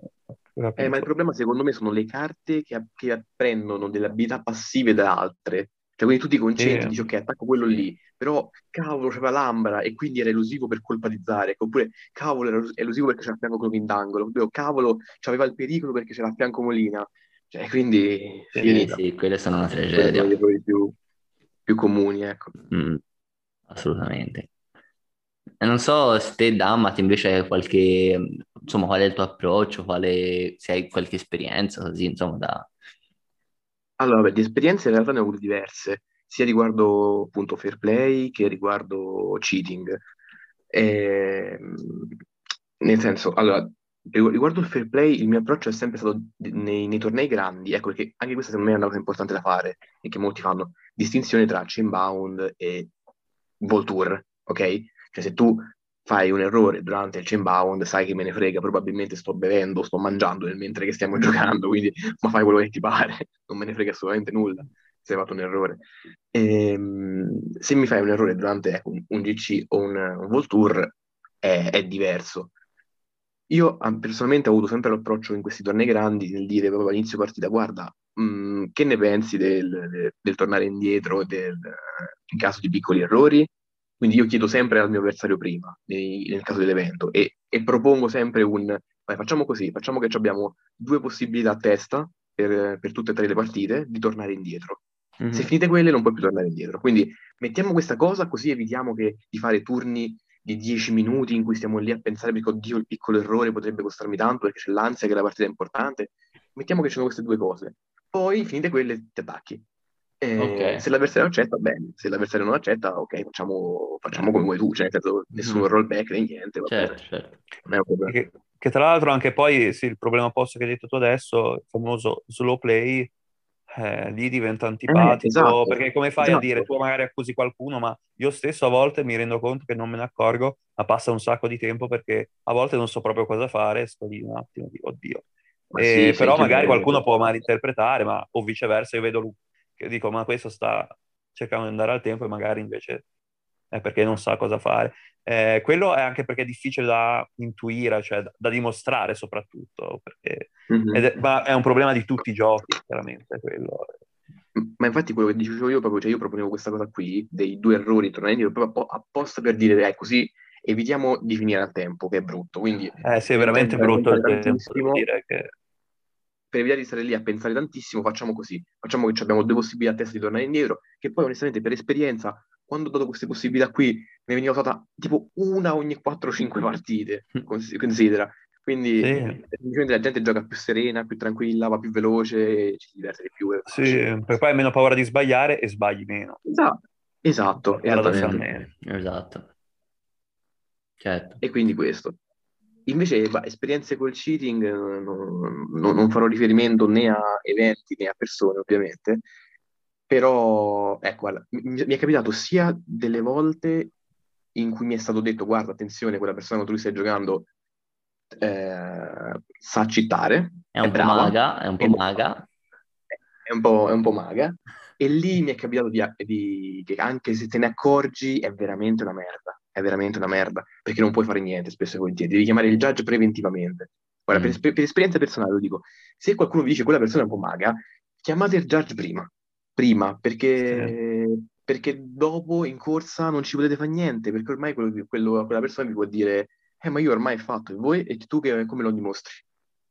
Eh, ma il problema secondo me sono le carte che, che prendono delle abilità passive da altre. Cioè, quindi tu ti concentri, e dici ok, attacco quello lì, però cavolo c'aveva l'ambra e quindi era elusivo per colpa di Zarek, oppure cavolo era elusivo perché c'era a fianco Cloak d'angolo, oppure cavolo c'aveva il pericolo perché c'era a fianco Molina. Cioè, quindi... Sì, sì, quelle sono una tragedia. Sono errori più, più comuni, ecco. Mm, assolutamente. E non so se te, Dammat, invece hai qualche, insomma, qual è il tuo approccio, quale, se hai qualche esperienza, così, insomma, da... Allora, beh, di esperienze in realtà ne ho avute diverse, sia riguardo appunto fair play che riguardo cheating. E, nel senso, allora, riguardo il fair play, il mio approccio è sempre stato nei, nei tornei grandi, ecco perché anche questa secondo me è una cosa importante da fare e che molti fanno, distinzione tra chainbound e Voltour, ok? Cioè se tu fai un errore durante il chainbound, sai che me ne frega, probabilmente sto bevendo, sto mangiando nel mentre che stiamo (laughs) giocando, quindi ma fai quello che ti pare, (laughs) non me ne frega assolutamente nulla se hai fatto un errore. E, ehm, se mi fai un errore durante ecco, un, GC o un, un Voltour è, è diverso. Io personalmente ho avuto sempre l'approccio in questi tornei grandi nel dire proprio all'inizio partita, guarda, mh, mm, che ne pensi del, del, del tornare indietro del, in caso di piccoli errori? Quindi io chiedo sempre al mio avversario prima, nei, nel caso dell'evento, e, e, propongo sempre un, vai, facciamo così, facciamo che abbiamo due possibilità a testa per, per tutte e tre le partite di tornare indietro. Mm-hmm. Se finite quelle non puoi più tornare indietro. Quindi mettiamo questa cosa così evitiamo che, di fare turni di dieci minuti in cui stiamo lì a pensare perché oddio il piccolo errore potrebbe costarmi tanto perché c'è l'ansia che la partita è importante. Mettiamo che ci sono queste due cose. Poi finite quelle ti attacchi. Okay. Se l'avversario accetta, bene, se l'avversario non accetta, ok, facciamo, facciamo come vuoi tu, cioè nel senso, nessun mm. rollback né niente. Certo, certo. Che, che, tra l'altro anche poi sì, il problema opposto che hai detto tu adesso, il famoso slow play, eh, lì diventa eh, antipatico, eh, esatto, perché come fai esatto. a dire, tu magari accusi qualcuno, ma io stesso a volte mi rendo conto che non me ne accorgo, ma passa un sacco di tempo perché a volte non so proprio cosa fare, sto lì un attimo, dico, oddio. Eh, sì, però magari qualcuno può malinterpretare, ma o viceversa, io vedo che dico, ma questo sta cercando di andare al tempo e magari invece è perché non sa cosa fare. Eh, quello è anche perché è difficile da intuire, cioè da, da dimostrare soprattutto, perché mm-hmm. è, ma è un problema di tutti i giochi, chiaramente, quello. Ma infatti quello che dicevo io proprio, cioè io proponevo questa cosa qui, dei due errori tornati proprio apposta per dire, eh, così evitiamo di finire al tempo, che è brutto. Quindi, eh sì, è veramente brutto il tempo, dire che per evitare di stare lì a pensare tantissimo, facciamo così. Facciamo che abbiamo due possibilità a testa di tornare indietro, che poi onestamente per esperienza, quando ho dato queste possibilità qui, ne veniva usata tipo una ogni 4-5 partite, considera. Quindi sì. la gente gioca più serena, più tranquilla, va più veloce, ci si diverte di più. Sì, perché poi hai meno paura di sbagliare e sbagli meno. Esatto, esatto. Esatto. Certo. E quindi questo. Invece, bah, esperienze col cheating eh, non, non, non, farò riferimento né a eventi né a persone, ovviamente, però ecco, guarda, mi, mi, è capitato sia delle volte in cui mi è stato detto, guarda, attenzione, quella persona con cui stai giocando eh, sa citare, è un è po' brava, maga, è un po' è maga. È un po', è un po' maga, e lì mi è capitato di, di, che anche se te ne accorgi è veramente una merda è veramente una merda, perché non puoi fare niente spesso e volentieri, devi chiamare il judge preventivamente. Guarda, mm. per, per, esperienza personale lo dico, se qualcuno vi dice quella persona è un po' maga, chiamate il judge prima, prima, perché, sì. perché dopo in corsa non ci potete fare niente, perché ormai quello, quello, quella persona vi può dire, eh ma io ormai ho fatto, e voi, e tu che, come lo dimostri?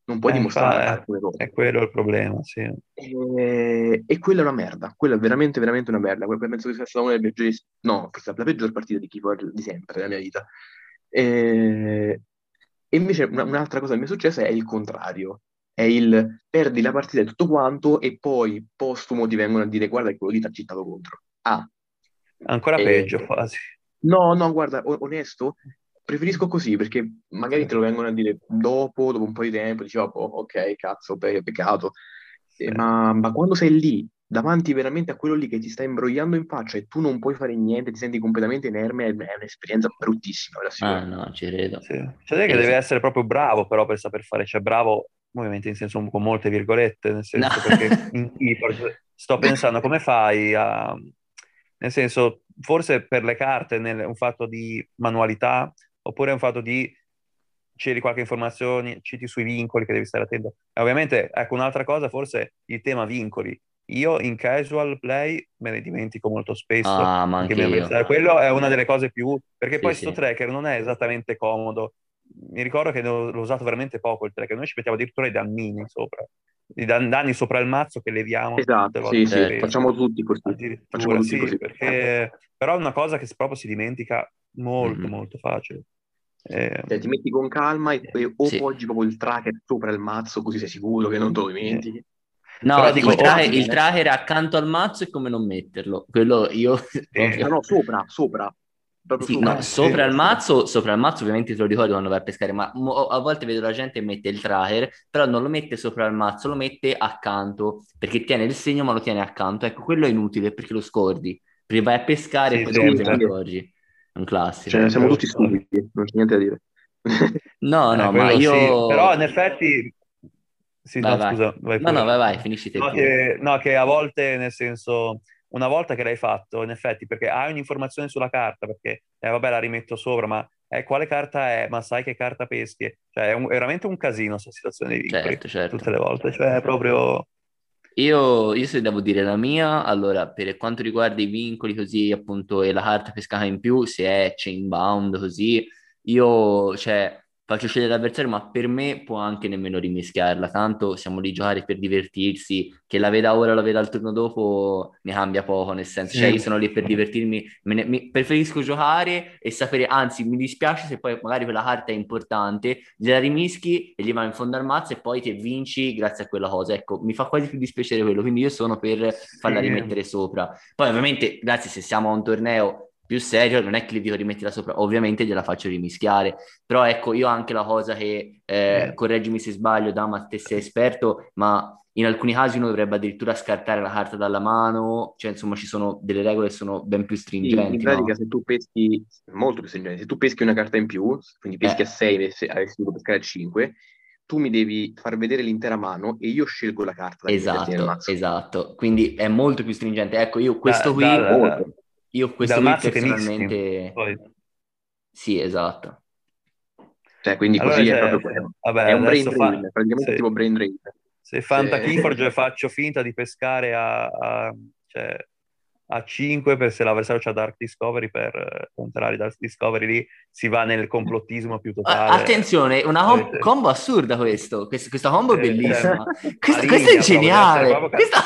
Non puoi eh, dimostrare fa, cose. È quello il problema, sì. E, e, quella è una merda, quella è veramente, veramente una merda. Penso che sia stata una delle peggiori, no, forse la peggior partita di Keyboard di sempre nella mia vita. E, e invece una, un'altra cosa che mi è successa è il contrario. È il perdi la partita e tutto quanto e poi postumo ti vengono a dire guarda che quello lì ti ha cittato contro. Ah. Ancora peggio quasi. No, no, guarda, onesto, preferisco così perché magari te lo vengono a dire dopo, dopo un po' di tempo, dici, oh, ok, cazzo, pe- peccato. Eh, ma, ma, quando sei lì, davanti veramente a quello lì che ti sta imbrogliando in faccia e tu non puoi fare niente, ti senti completamente inerme, è, un'esperienza bruttissima. Ah, no, ci credo. Sì. Cioè, che deve essere proprio bravo però per saper fare, cioè bravo, ovviamente in senso con molte virgolette, nel senso no. perché (laughs) in keyboard sto pensando come fai a... Nel senso, forse per le carte, nel, un fatto di manualità, oppure è un fatto di c'eri qualche informazione, citi sui vincoli che devi stare attento. E ovviamente, ecco, un'altra cosa, forse il tema vincoli. Io in casual play me ne dimentico molto spesso. Ah, ma anche io. Quello è una delle cose più... Perché sì, poi sto sì. tracker non è esattamente comodo. Mi ricordo che l'ho usato veramente poco il tracker. Noi ci mettiamo addirittura i dammini sopra. di danni sopra il mazzo che leviamo. Esatto, sì, sì, facciamo tutti così. Facciamo tutti sì, così. Perché... Però è una cosa che proprio si dimentica molto, mm-hmm. molto facile. Eh... Cioè, ti metti con calma e, e o sì. poggi proprio il tracker sopra il mazzo così sei sicuro che non te lo dimentichi. No, dico, il, tracker, il tracker accanto al mazzo è come non metterlo. Quello io... Eh, (laughs) no, no, sopra, sopra. Sì, sopra. No, sopra il mazzo, sopra il mazzo ovviamente te lo ricordi quando vai a pescare, ma a volte vedo la gente che mette il tracker, però non lo mette sopra il mazzo, lo mette accanto, perché tiene il segno ma lo tiene accanto. Ecco, quello è inutile perché lo scordi, perché vai a pescare sì, e poi dopo te ne accorgi. È un classico. Cioè, siamo tutti stupidi, non c'è niente da dire. (laughs) no, no, eh, ma io... Sì. Però in effetti... Sì, vai, no, vai. scusa. Vai no, no, vai, vai, finisci te. No che, no, che a volte, nel senso una volta che l'hai fatto, in effetti, perché hai un'informazione sulla carta, perché eh, vabbè la rimetto sopra, ma eh, quale carta è? Ma sai che carta peschi? Cioè è, un, è veramente un casino questa situazione di vincoli, certo, certo. tutte le volte, cioè è proprio... Io, io se devo dire la mia, allora per quanto riguarda i vincoli così appunto e la carta pescata in più, se è chain bound così, io cioè faccio scegliere l'avversario, ma per me può anche nemmeno rimischiarla, tanto siamo lì a giocare per divertirsi, che la veda ora o la veda il turno dopo ne cambia poco, nel senso, cioè io sono lì per divertirmi, ne, mi, preferisco giocare e sapere, anzi mi dispiace se poi magari quella carta è importante, gliela rimischi e gli vai in fondo al mazzo e poi ti vinci grazie a quella cosa, ecco, mi fa quasi più dispiacere quello, quindi io sono per farla rimettere sopra. Poi ovviamente, grazie se siamo a un torneo più serio, non è che gli dico rimettila sopra, ovviamente gliela faccio rimischiare, però ecco, io anche la cosa che, eh, correggimi se sbaglio, Dama, te sei esperto, ma in alcuni casi uno dovrebbe addirittura scartare la carta dalla mano, cioè insomma ci sono delle regole che sono ben più stringenti. Sì, in pratica no? se tu peschi, molto più stringenti, se tu peschi una carta in più, quindi peschi eh. a 6 e avresti dovuto pescare a 5, tu mi devi far vedere l'intera mano e io scelgo la carta. esatto, esatto, quindi è molto più stringente. Ecco, io questo da, qui... Da, da, io questo qui personalmente... Sì, esatto. Cioè, quindi allora, così cioè, è proprio vabbè, è un brain drain, fa... praticamente se, tipo brain drain. Se Fanta Keyforge faccio finta di pescare a, a cioè, a 5 per se l'avversario c'ha Dark Discovery per eh, contrari Dark Discovery lì si va nel complottismo più totale. Attenzione una com- eh, combo assurda questo questa, questa combo è eh, bellissima. eh, questa, questa, è geniale. (laughs) questa,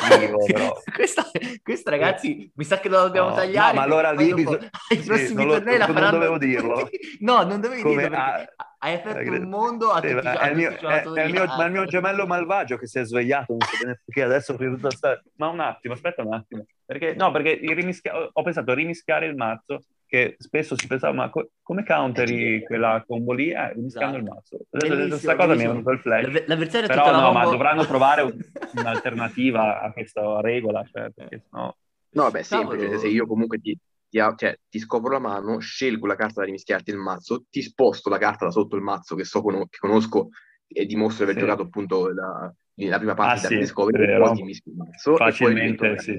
questa, questa, ragazzi mi sa che lo dobbiamo no, tagliare no, ma allora lì bisogna... (laughs) ai prossimi sì, tornei la faranno non dovevo dirlo. (laughs) No non dovevi Come dirlo perché... a hai aperto un mondo a sì, tutti è, il mio, è, è il mio, ma il mio gemello malvagio che si è svegliato, non so bene perché adesso tutta sta... Ma un attimo, aspetta un attimo. Perché, no, perché rimischia... ho pensato a rimischiare il mazzo, che spesso si pensava, ma co- come counteri quella combo lì? Eh, rimischiando esatto. il mazzo. Questa cosa mi è venuto il flash. L'avversario Però no, combo... ma dovranno trovare un, (laughs) un'alternativa a questa regola, cioè, perché sennò... No, beh, semplice, se io comunque ti, ti, cioè, ti scopro la mano, scelgo la carta da rimischiarti il mazzo, ti sposto la carta da sotto il mazzo che so che conosco e dimostro di aver sì. giocato appunto la, la prima parte ah, sì, Discovery e poi ti mischio il mazzo facilmente sì,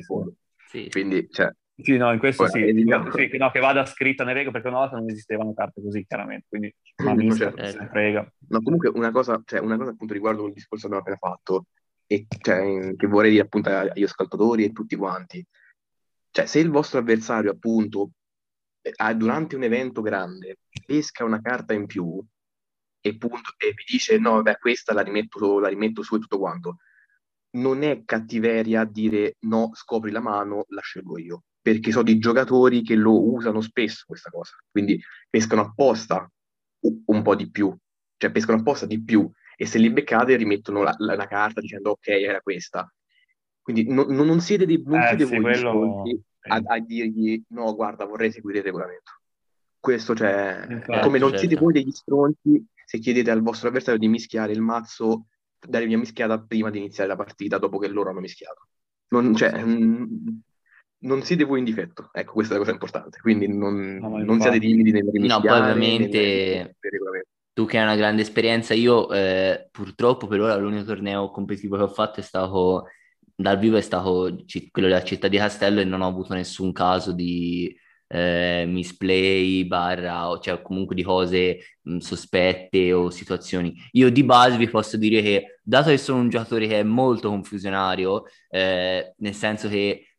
sì. quindi cioè sì, no, in questo sì, sì, no, che vada scritta nelle regole perché una volta non esistevano carte così chiaramente, quindi (clears throat) ma mi certo. se frega. No, comunque una cosa, cioè, una cosa appunto riguardo il discorso che abbiamo appena fatto e cioè, che vorrei dire appunto agli ascoltatori e tutti quanti, cioè, se il vostro avversario, appunto, eh, durante un evento grande pesca una carta in più e, punto, e vi dice no, beh, questa la rimetto, la rimetto su e tutto quanto, non è cattiveria dire no, scopri la mano, la scelgo io. Perché so di giocatori che lo usano spesso questa cosa. Quindi pescano apposta un po' di più, cioè pescano apposta di più e se li beccate rimettono la, la, la carta dicendo ok, era questa. Quindi no, non siete, dei, non eh, siete sì, voi quello... a, a, dirgli no, guarda, vorrei seguire il regolamento. Questo cioè, Infatti, come non certo. siete voi degli stronzi se chiedete al vostro avversario di mischiare il mazzo, dare via mischiata prima di iniziare la partita, dopo che loro hanno mischiato. Non, cioè, non siete voi in difetto, ecco, questa è la cosa importante. Quindi non, no, non siate timidi nel rimischiare. No, poi ovviamente... tu che hai una grande esperienza, io eh, purtroppo per ora l'unico torneo competitivo che ho fatto è stato dal vivo è stato quello della città di Castello e non ho avuto nessun caso di eh, misplay, barra, cioè comunque di cose mh, sospette o situazioni. Io di base vi posso dire che, dato che sono un giocatore che è molto confusionario, eh, nel senso che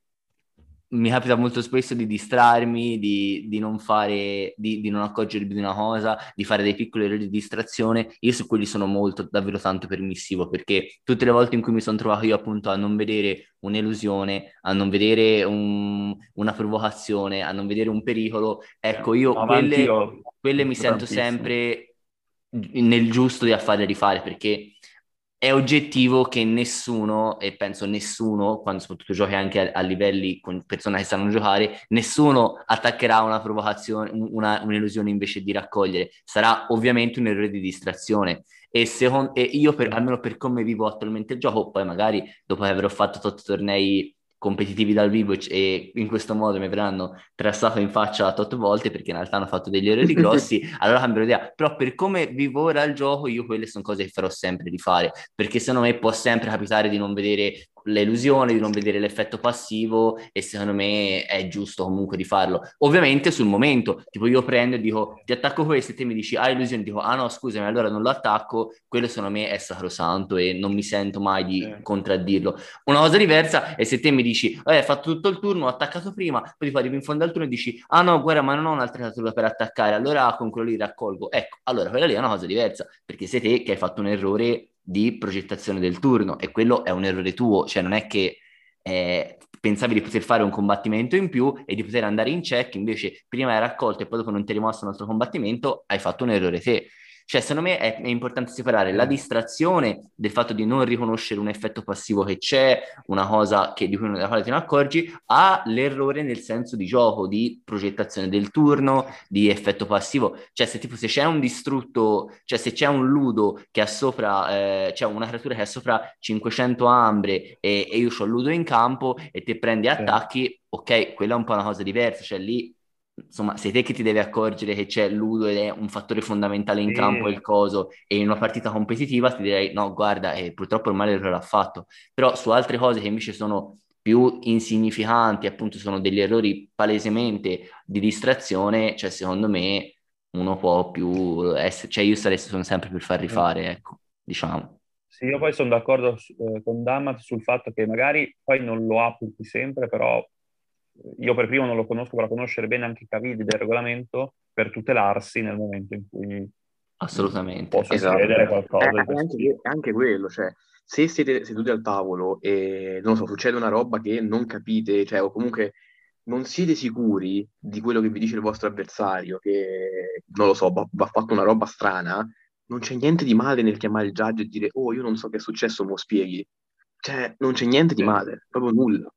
mi capita molto spesso di distrarmi, di, di non fare, di, di, non accorgermi di una cosa, di fare dei piccoli errori di distrazione. Io su quelli sono molto, davvero tanto permissivo, perché tutte le volte in cui mi sono trovato io appunto a non vedere un'elusione, a non vedere un, una provocazione, a non vedere un pericolo, ecco, io quelle, quelle mi sento sempre nel giusto di affare rifare, perché è oggettivo che nessuno, e penso nessuno, quando soprattutto giochi anche a, a, livelli con persone che sanno giocare, nessuno attaccherà una provocazione, una, un'illusione invece di raccogliere. Sarà ovviamente un errore di distrazione. E, secondo, e io, per, almeno per come vivo attualmente il gioco, poi magari dopo che avrò fatto i tornei competitivi dal vivo e in questo modo mi verranno trassato in faccia tot volte perché in realtà hanno fatto degli errori (laughs) grossi, allora cambierò idea. Però per come vivo ora il gioco, io quelle sono cose che farò sempre di fare, perché secondo me può sempre capitare di non vedere l'illusione, di non vedere l'effetto passivo e secondo me è giusto comunque di farlo. Ovviamente sul momento, tipo io prendo e dico ti attacco questo e te mi dici ah illusione, dico ah no scusami allora non lo attacco, quello secondo me è sacrosanto e non mi sento mai di eh. contraddirlo. Una cosa diversa è se te mi dici eh, hai fatfatto tutto il turno, ho attaccato prima, poi ti arrivi in fondo al turno e dici ah no guarda ma non ho un'altra creatura per attaccare, allora con quello lì raccolgo. Ecco, allora quella lì è una cosa diversa perché sei te che hai fatto un errore di progettazione del turno e quello è un errore tuo, cioè non è che eh, pensavi di poter fare un combattimento in più e di poter andare in check, invece prima hai raccolto e poi dopo non ti è rimasto un altro combattimento, hai fatto un errore te. Cioè, secondo me è, è, importante separare la distrazione del fatto di non riconoscere un effetto passivo che c'è, una cosa che, di cui della quale te ne accorgi, all'errore nel senso di gioco, di progettazione del turno, di effetto passivo. Cioè, se tipo se c'è un distrutto, cioè se c'è un ludo che ha sopra, eh, cioè una creatura che ha sopra 500 ambre e, e io ho il ludo in campo e te prendi attacchi, ok, quella è un po' una cosa diversa, cioè lì insomma, sei te che ti devi accorgere che c'è Ludo ed è un fattore fondamentale in sì. campo il coso e in una partita competitiva ti direi no, guarda, eh, purtroppo ormai l'errore l'ha fatto. Però su altre cose che invece sono più insignificanti, appunto sono degli errori palesemente di distrazione, cioè secondo me uno può più essere, cioè io sarei sono sempre per far rifare, ecco, diciamo. Sì, io poi sono d'accordo eh, con Damat sul fatto che magari poi non lo applichi sempre, però io per primo non lo conosco, però conoscere bene anche i cavilli del regolamento per tutelarsi nel momento in cui assolutamente può succedere esatto. qualcosa. È, anche, anche, quello, cioè, se siete seduti al tavolo e non so, succede una roba che non capite, cioè, o comunque non siete sicuri di quello che vi dice il vostro avversario, che non lo so, va, va fatto una roba strana, non c'è niente di male nel chiamare il judge e dire oh, io non so che è successo, mo spieghi. Cioè, non c'è niente di male, proprio nulla.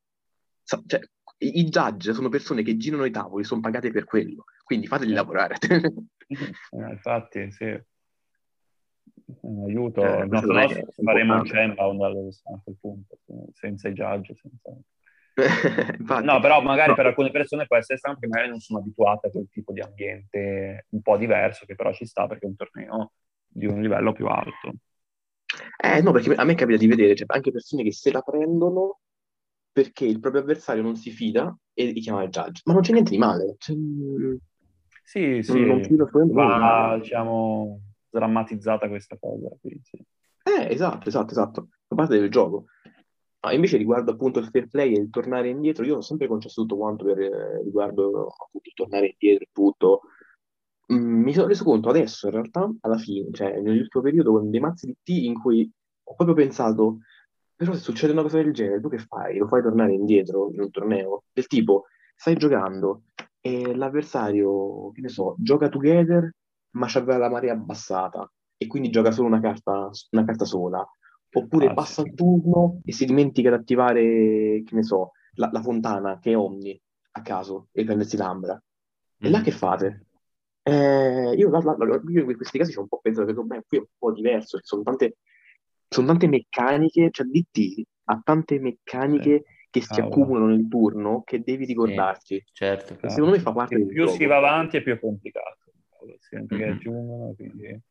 Cioè, i, i judge sono persone che girano i tavoli, sono pagate per quello, quindi fateli lavorare. eh, (laughs) infatti, sì. Un aiuto, eh, no, no, faremo un champion a quel punto, senza i judge. Senza... (laughs) no, però magari no. per alcune persone può essere strano perché magari non sono abituate a quel tipo di ambiente un po' diverso, che però ci sta perché è un torneo di un livello più alto. Eh no, perché a me capita di vedere cioè, anche persone che se la prendono perché il proprio avversario non si fida e chiama il judge. Ma non c'è niente di male. Cioè, sì, sì, non fido va, diciamo, drammatizzata questa cosa. Quindi, sì. Eh, esatto, esatto, esatto. Fa parte del gioco. Ah, invece riguardo appunto il fair play e il tornare indietro, io ho sempre concesso tutto quanto per eh, riguardo appunto il tornare indietro e tutto. Mm, mi sono reso conto adesso, in realtà, alla fine, cioè nell'ultimo periodo, con dei mazzi di T in cui ho proprio pensato, però se succede una cosa del genere, tu che fai? Lo fai tornare indietro in un torneo? Del tipo, stai giocando e l'avversario, che ne so, gioca together, ma c'aveva la marea abbassata e quindi gioca solo una carta, una carta sola. Oppure ah, passa sì. il turno e si dimentica di attivare, che ne so, la, la fontana, che è Omni, a caso, e prendersi l'ambra. E mm. là che fate? Eh, io, la, la, io, in questi casi ci ho un po' pensato che beh, qui è un po' diverso, ci sono tante sono tante meccaniche, cioè DT ha tante meccaniche che si ah, accumulano nel turno che devi ricordarci. Sì, certo. Claro. Secondo me fa parte del più gioco. si va avanti è più complicato. Sempre mm-hmm. che aggiungono, quindi...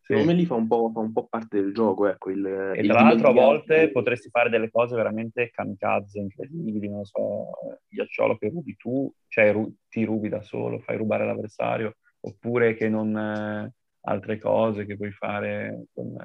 Secondo me lì fa un, po', fa un po' parte del gioco, ecco. Il, e tra l'altro a volte di... potresti fare delle cose veramente kamikaze, incredibili, non so, ghiacciolo che rubi tu, cioè ru- ti rubi da solo, fai rubare l'avversario, oppure che non... Eh, altre cose che puoi fare con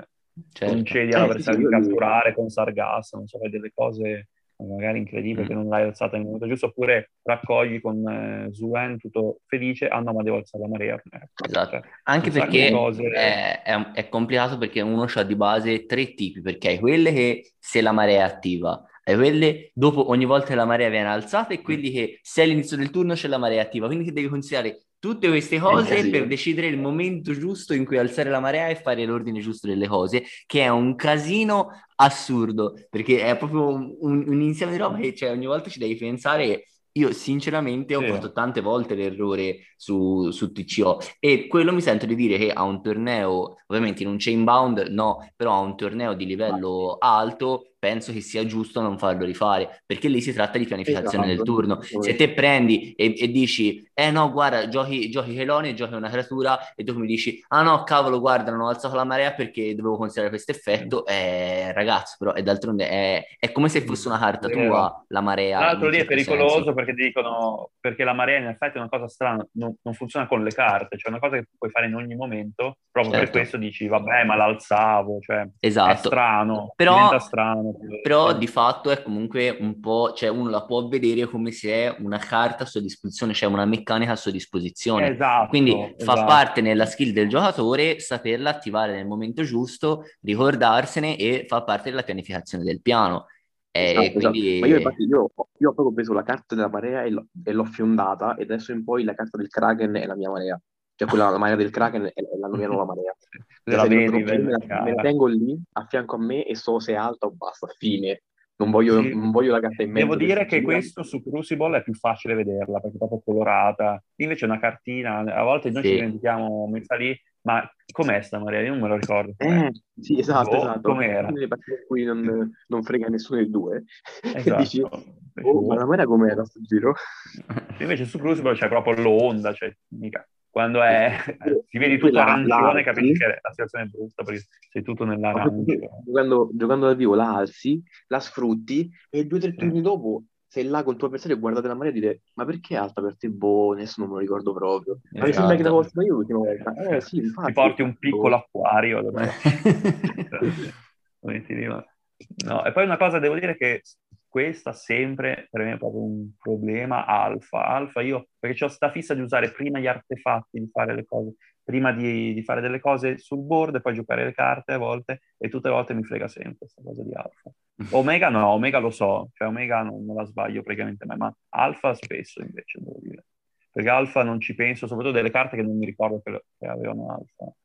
certo. concedi all'avversario eh, sì, di catturare con Sargasso, non so, fai delle cose magari incredibile mm. che non l'hai alzata nel momento giusto, oppure raccogli con eh, Zuen tutto felice, ah no, ma devo alzare la marea. Ecco, esatto, cioè, anche perché cose... è, è, è, complicato perché uno ha di base tre tipi, perché hai quelle che se la marea è attiva, hai quelle dopo ogni volta che la marea viene alzata e quelli che se all'inizio del turno c'è la marea attiva, quindi ti devi considerare tutte queste cose per decidere il momento giusto in cui alzare la marea e fare l'ordine giusto delle cose, che è un casino assurdo, perché è proprio un, un, insieme di roba che cioè, ogni volta ci devi pensare io sinceramente ho sì. fatto tante volte l'errore su, su, TCO e quello mi sento di dire che a un torneo, ovviamente in un chain bound no, però a un torneo di livello alto penso che sia giusto non farlo rifare, perché lì si tratta di pianificazione esatto. del turno. Se te prendi e, e, dici, eh no, guarda, giochi, giochi Helone, giochi una creatura, e dopo mi dici, ah no, cavolo, guarda, non ho alzato la marea perché dovevo considerare questo effetto, eh, ragazzo, però è d'altronde è, è come se fosse una carta tua la marea. Tra l'altro lì è pericoloso senso. perché dicono, perché la marea in effetti è una cosa strana, non, non, funziona con le carte, cioè è una cosa che puoi fare in ogni momento, proprio certo. per questo dici, vabbè, ma l'alzavo, cioè esatto. è strano, però, strano. Però di fatto è comunque un po', cioè uno la può vedere come se è una carta a sua disposizione, cioè una meccanica a sua disposizione. Esatto, Quindi esatto. fa parte nella skill del giocatore saperla attivare nel momento giusto, ricordarsene e fa parte della pianificazione del piano. Esatto, esatto. quindi... Ma io infatti io, io, ho proprio preso la carta della marea e l'ho, e l'ho fiondata e adesso in poi la carta del Kraken è la mia marea cioè quella la marea del Kraken è la mia nuova marea. (laughs) Cioè, la vedi, me, la, me la tengo lì a fianco a me e so se è alta o bassa, fine. Non voglio, sì. non voglio la carta in mezzo. Devo dire che questo su Crucible è più facile vederla perché è proprio colorata. Invece una cartina, a volte noi sì. ci dimentichiamo messa lì, ma com'è sta Maria? Io non me lo ricordo. Eh, sì, esatto, oh, esatto. Com'era? Le partite in cui non, non, frega nessuno dei due. (laughs) Esatto. dici, oh, ma la Maria com'era sto giro? (laughs) Invece su Crucible c'è proprio l'onda, cioè mica quando è, (laughs) ti vedi tutto arancione capisci che la situazione è brutta perché sei tutto nell'arancio. Giocando, giocando dal vivo la alzi, la sfrutti e due o tre turni dopo sei là con il tuo avversario e guardate la marea e dite ma perché è alta per te? Boh, adesso non me lo ricordo proprio. Ma esatto. mi sembra che la vostra io l'ultima volta. Eh sì, infatti. Ti porti un piccolo acquario (laughs) (laughs) no, e poi una cosa devo dire che questa sempre per me è proprio un problema alfa. Alfa io, perché ho sta fissa di usare prima gli artefatti, di fare le cose, prima di, di, fare delle cose sul board e poi giocare le carte a volte, e tutte le volte mi frega sempre questa cosa di alfa. Omega no, Omega lo so, cioè Omega non, non la sbaglio praticamente mai, ma alfa spesso invece devo dire. Perché alfa non ci penso, soprattutto delle carte che non mi ricordo che, che avevano alfa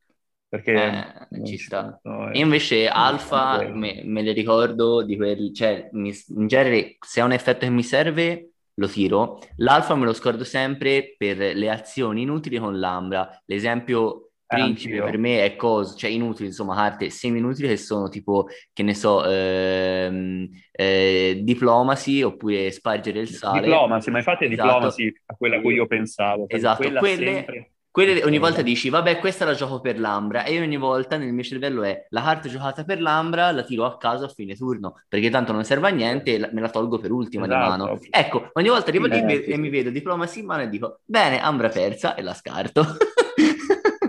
perché eh, ci sta. Io invece alfa me, me, le ricordo di quelli, cioè mi, in genere se è un effetto che mi serve lo tiro. L'alfa me lo scordo sempre per le azioni inutili con l'ambra. L'esempio eh, principe Anch'io. per me è cosa, cioè inutili, insomma, carte semi-inutili che sono tipo, che ne so, ehm, eh, diplomacy oppure spargere il sale. Diplomacy, ma infatti è esatto. diplomacy a quella a cui io pensavo. Esatto, quelle... Sempre quelle ogni volta dici, vabbè, questa la gioco per l'Ambra, e ogni volta nel mio cervello è la carta giocata per l'Ambra, la tiro a caso a fine turno, perché tanto non serve a niente e me la tolgo per ultima esatto. di mano. Ecco, ogni volta arrivo lì eh, e mi vedo diplomacy in mano e dico, bene, Ambra persa e la scarto.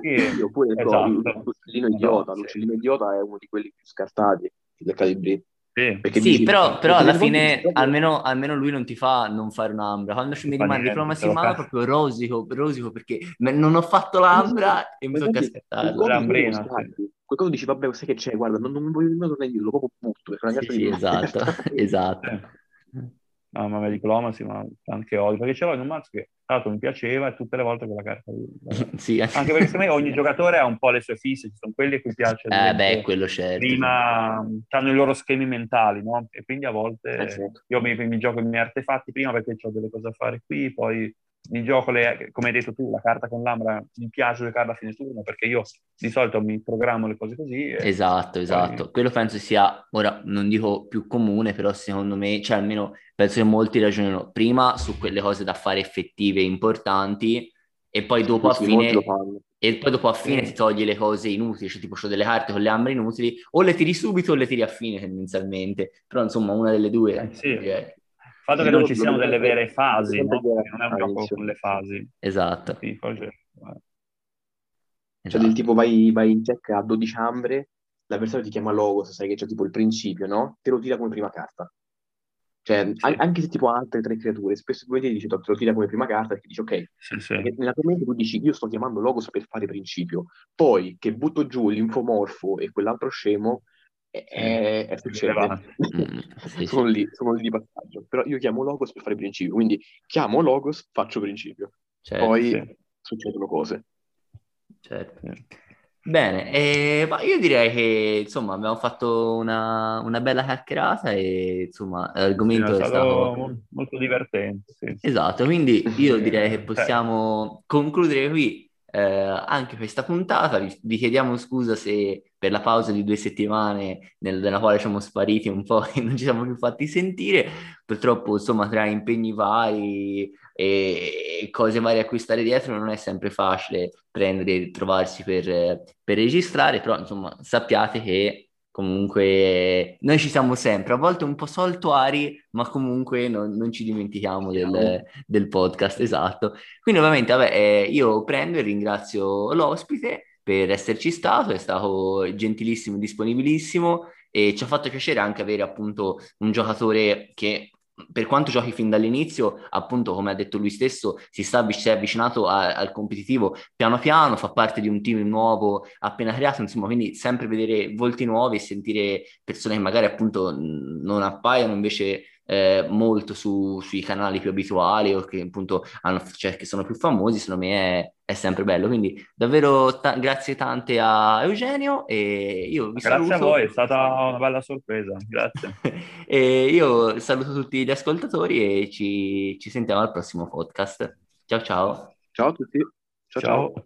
Sì, oppure esatto. l'uccellino idiota, l'uccellino idiota è uno di quelli più scartati del calibri. Sì, sì dici, però, però alla fine almeno, almeno, lui non ti fa non fare un'ambra. Quando ci mi rimane diplomacy in mano proprio rosico, rosico perché non ho fatto l'ambra e mi tocca aspettare. L'ambrina. Qualcosa dici, vabbè, sai che c'è, guarda, non, non voglio nemmeno tornare io, lo proprio butto. Sì, sì, esatto, (laughs) esatto. No, ma diplomacy, ma anche odio, perché ce l'ho in un mazzo che tra l'altro mi piaceva e tutte le volte con la carta lì. (laughs) sì. Anche perché secondo me ogni (laughs) giocatore ha un po' le sue fisse, ci sono quelli a cui piace. Eh beh, quello certo. Prima hanno i loro schemi mentali, no? E quindi a volte eh, certo. io mi, mi, gioco i miei artefatti prima perché ho delle cose da fare qui, poi mi gioco, le, come hai detto tu, la carta con l'ambra, mi piace giocarla a fine turno perché io di solito mi programmo le cose così. Esatto, esatto. Poi... Quello penso sia, ora non dico più comune, però secondo me, cioè almeno penso che molti ragionino prima su quelle cose da fare effettive e importanti e poi dopo a fine e poi dopo a fine ti togli le cose inutili, cioè tipo ho delle carte con le ambre inutili, o le tiri subito o le tiri a fine tendenzialmente, però insomma una delle due. Eh, sì. Il fatto che non ci siano delle vere fasi, no? non è un gioco con le fasi. Esatto. Sì, forse... Cioè del tipo vai, vai in check a 12 ambre, l'avversario ti chiama Logos, sai che c'è tipo il principio, no? Te lo tira come prima carta Cioè, sì. anche se tipo ha altre tre creature, spesso e dici, te lo tira come prima carta perché dici, ok, sì, sì. nella tua mente tu dici, io sto chiamando Logos per fare principio, poi che butto giù l'infomorfo e quell'altro scemo, è, è, è succede. Mm, sono, lì, sono lì di passaggio. Però io chiamo Logos per fare principio, quindi chiamo Logos, faccio principio. Certo, poi succedono cose. Certo. Bene, eh, ma io direi che insomma abbiamo fatto una, una bella chiacchierata e insomma l'argomento sì, è, stato, molto divertente. Sì. Esatto, quindi io (laughs) direi che possiamo concludere qui eh, anche questa puntata. Vi, vi, chiediamo scusa se per la pausa di due settimane nel, nella quale siamo spariti un po' (laughs) e non ci siamo più fatti sentire. Purtroppo, insomma, tra impegni vari e cose varie a cui stare dietro non è sempre facile prendere e trovarsi per, per registrare, però insomma sappiate che comunque noi ci siamo sempre, a volte un po' saltuari, ma comunque non, non ci dimentichiamo del, del, podcast, esatto. Quindi ovviamente vabbè, eh, io prendo e ringrazio l'ospite per esserci stato, è stato gentilissimo, disponibilissimo e ci ha fatto piacere anche avere appunto un giocatore che per quanto giochi fin dall'inizio, appunto, come ha detto lui stesso, si, sta, si è avvicinato a, al competitivo piano piano, fa parte di un team nuovo appena creato, insomma, quindi sempre vedere volti nuovi e sentire persone che magari appunto non appaiono invece eh, molto su, sui canali più abituali o che appunto hanno, cioè, che sono più famosi, secondo me è, è sempre bello. Quindi davvero ta- grazie tante a Eugenio e io vi grazie saluto. Grazie a voi, è stata una bella sorpresa, grazie. (laughs) e io saluto tutti gli ascoltatori e ci, ci sentiamo al prossimo podcast. Ciao ciao. Ciao a tutti. ciao. ciao. ciao.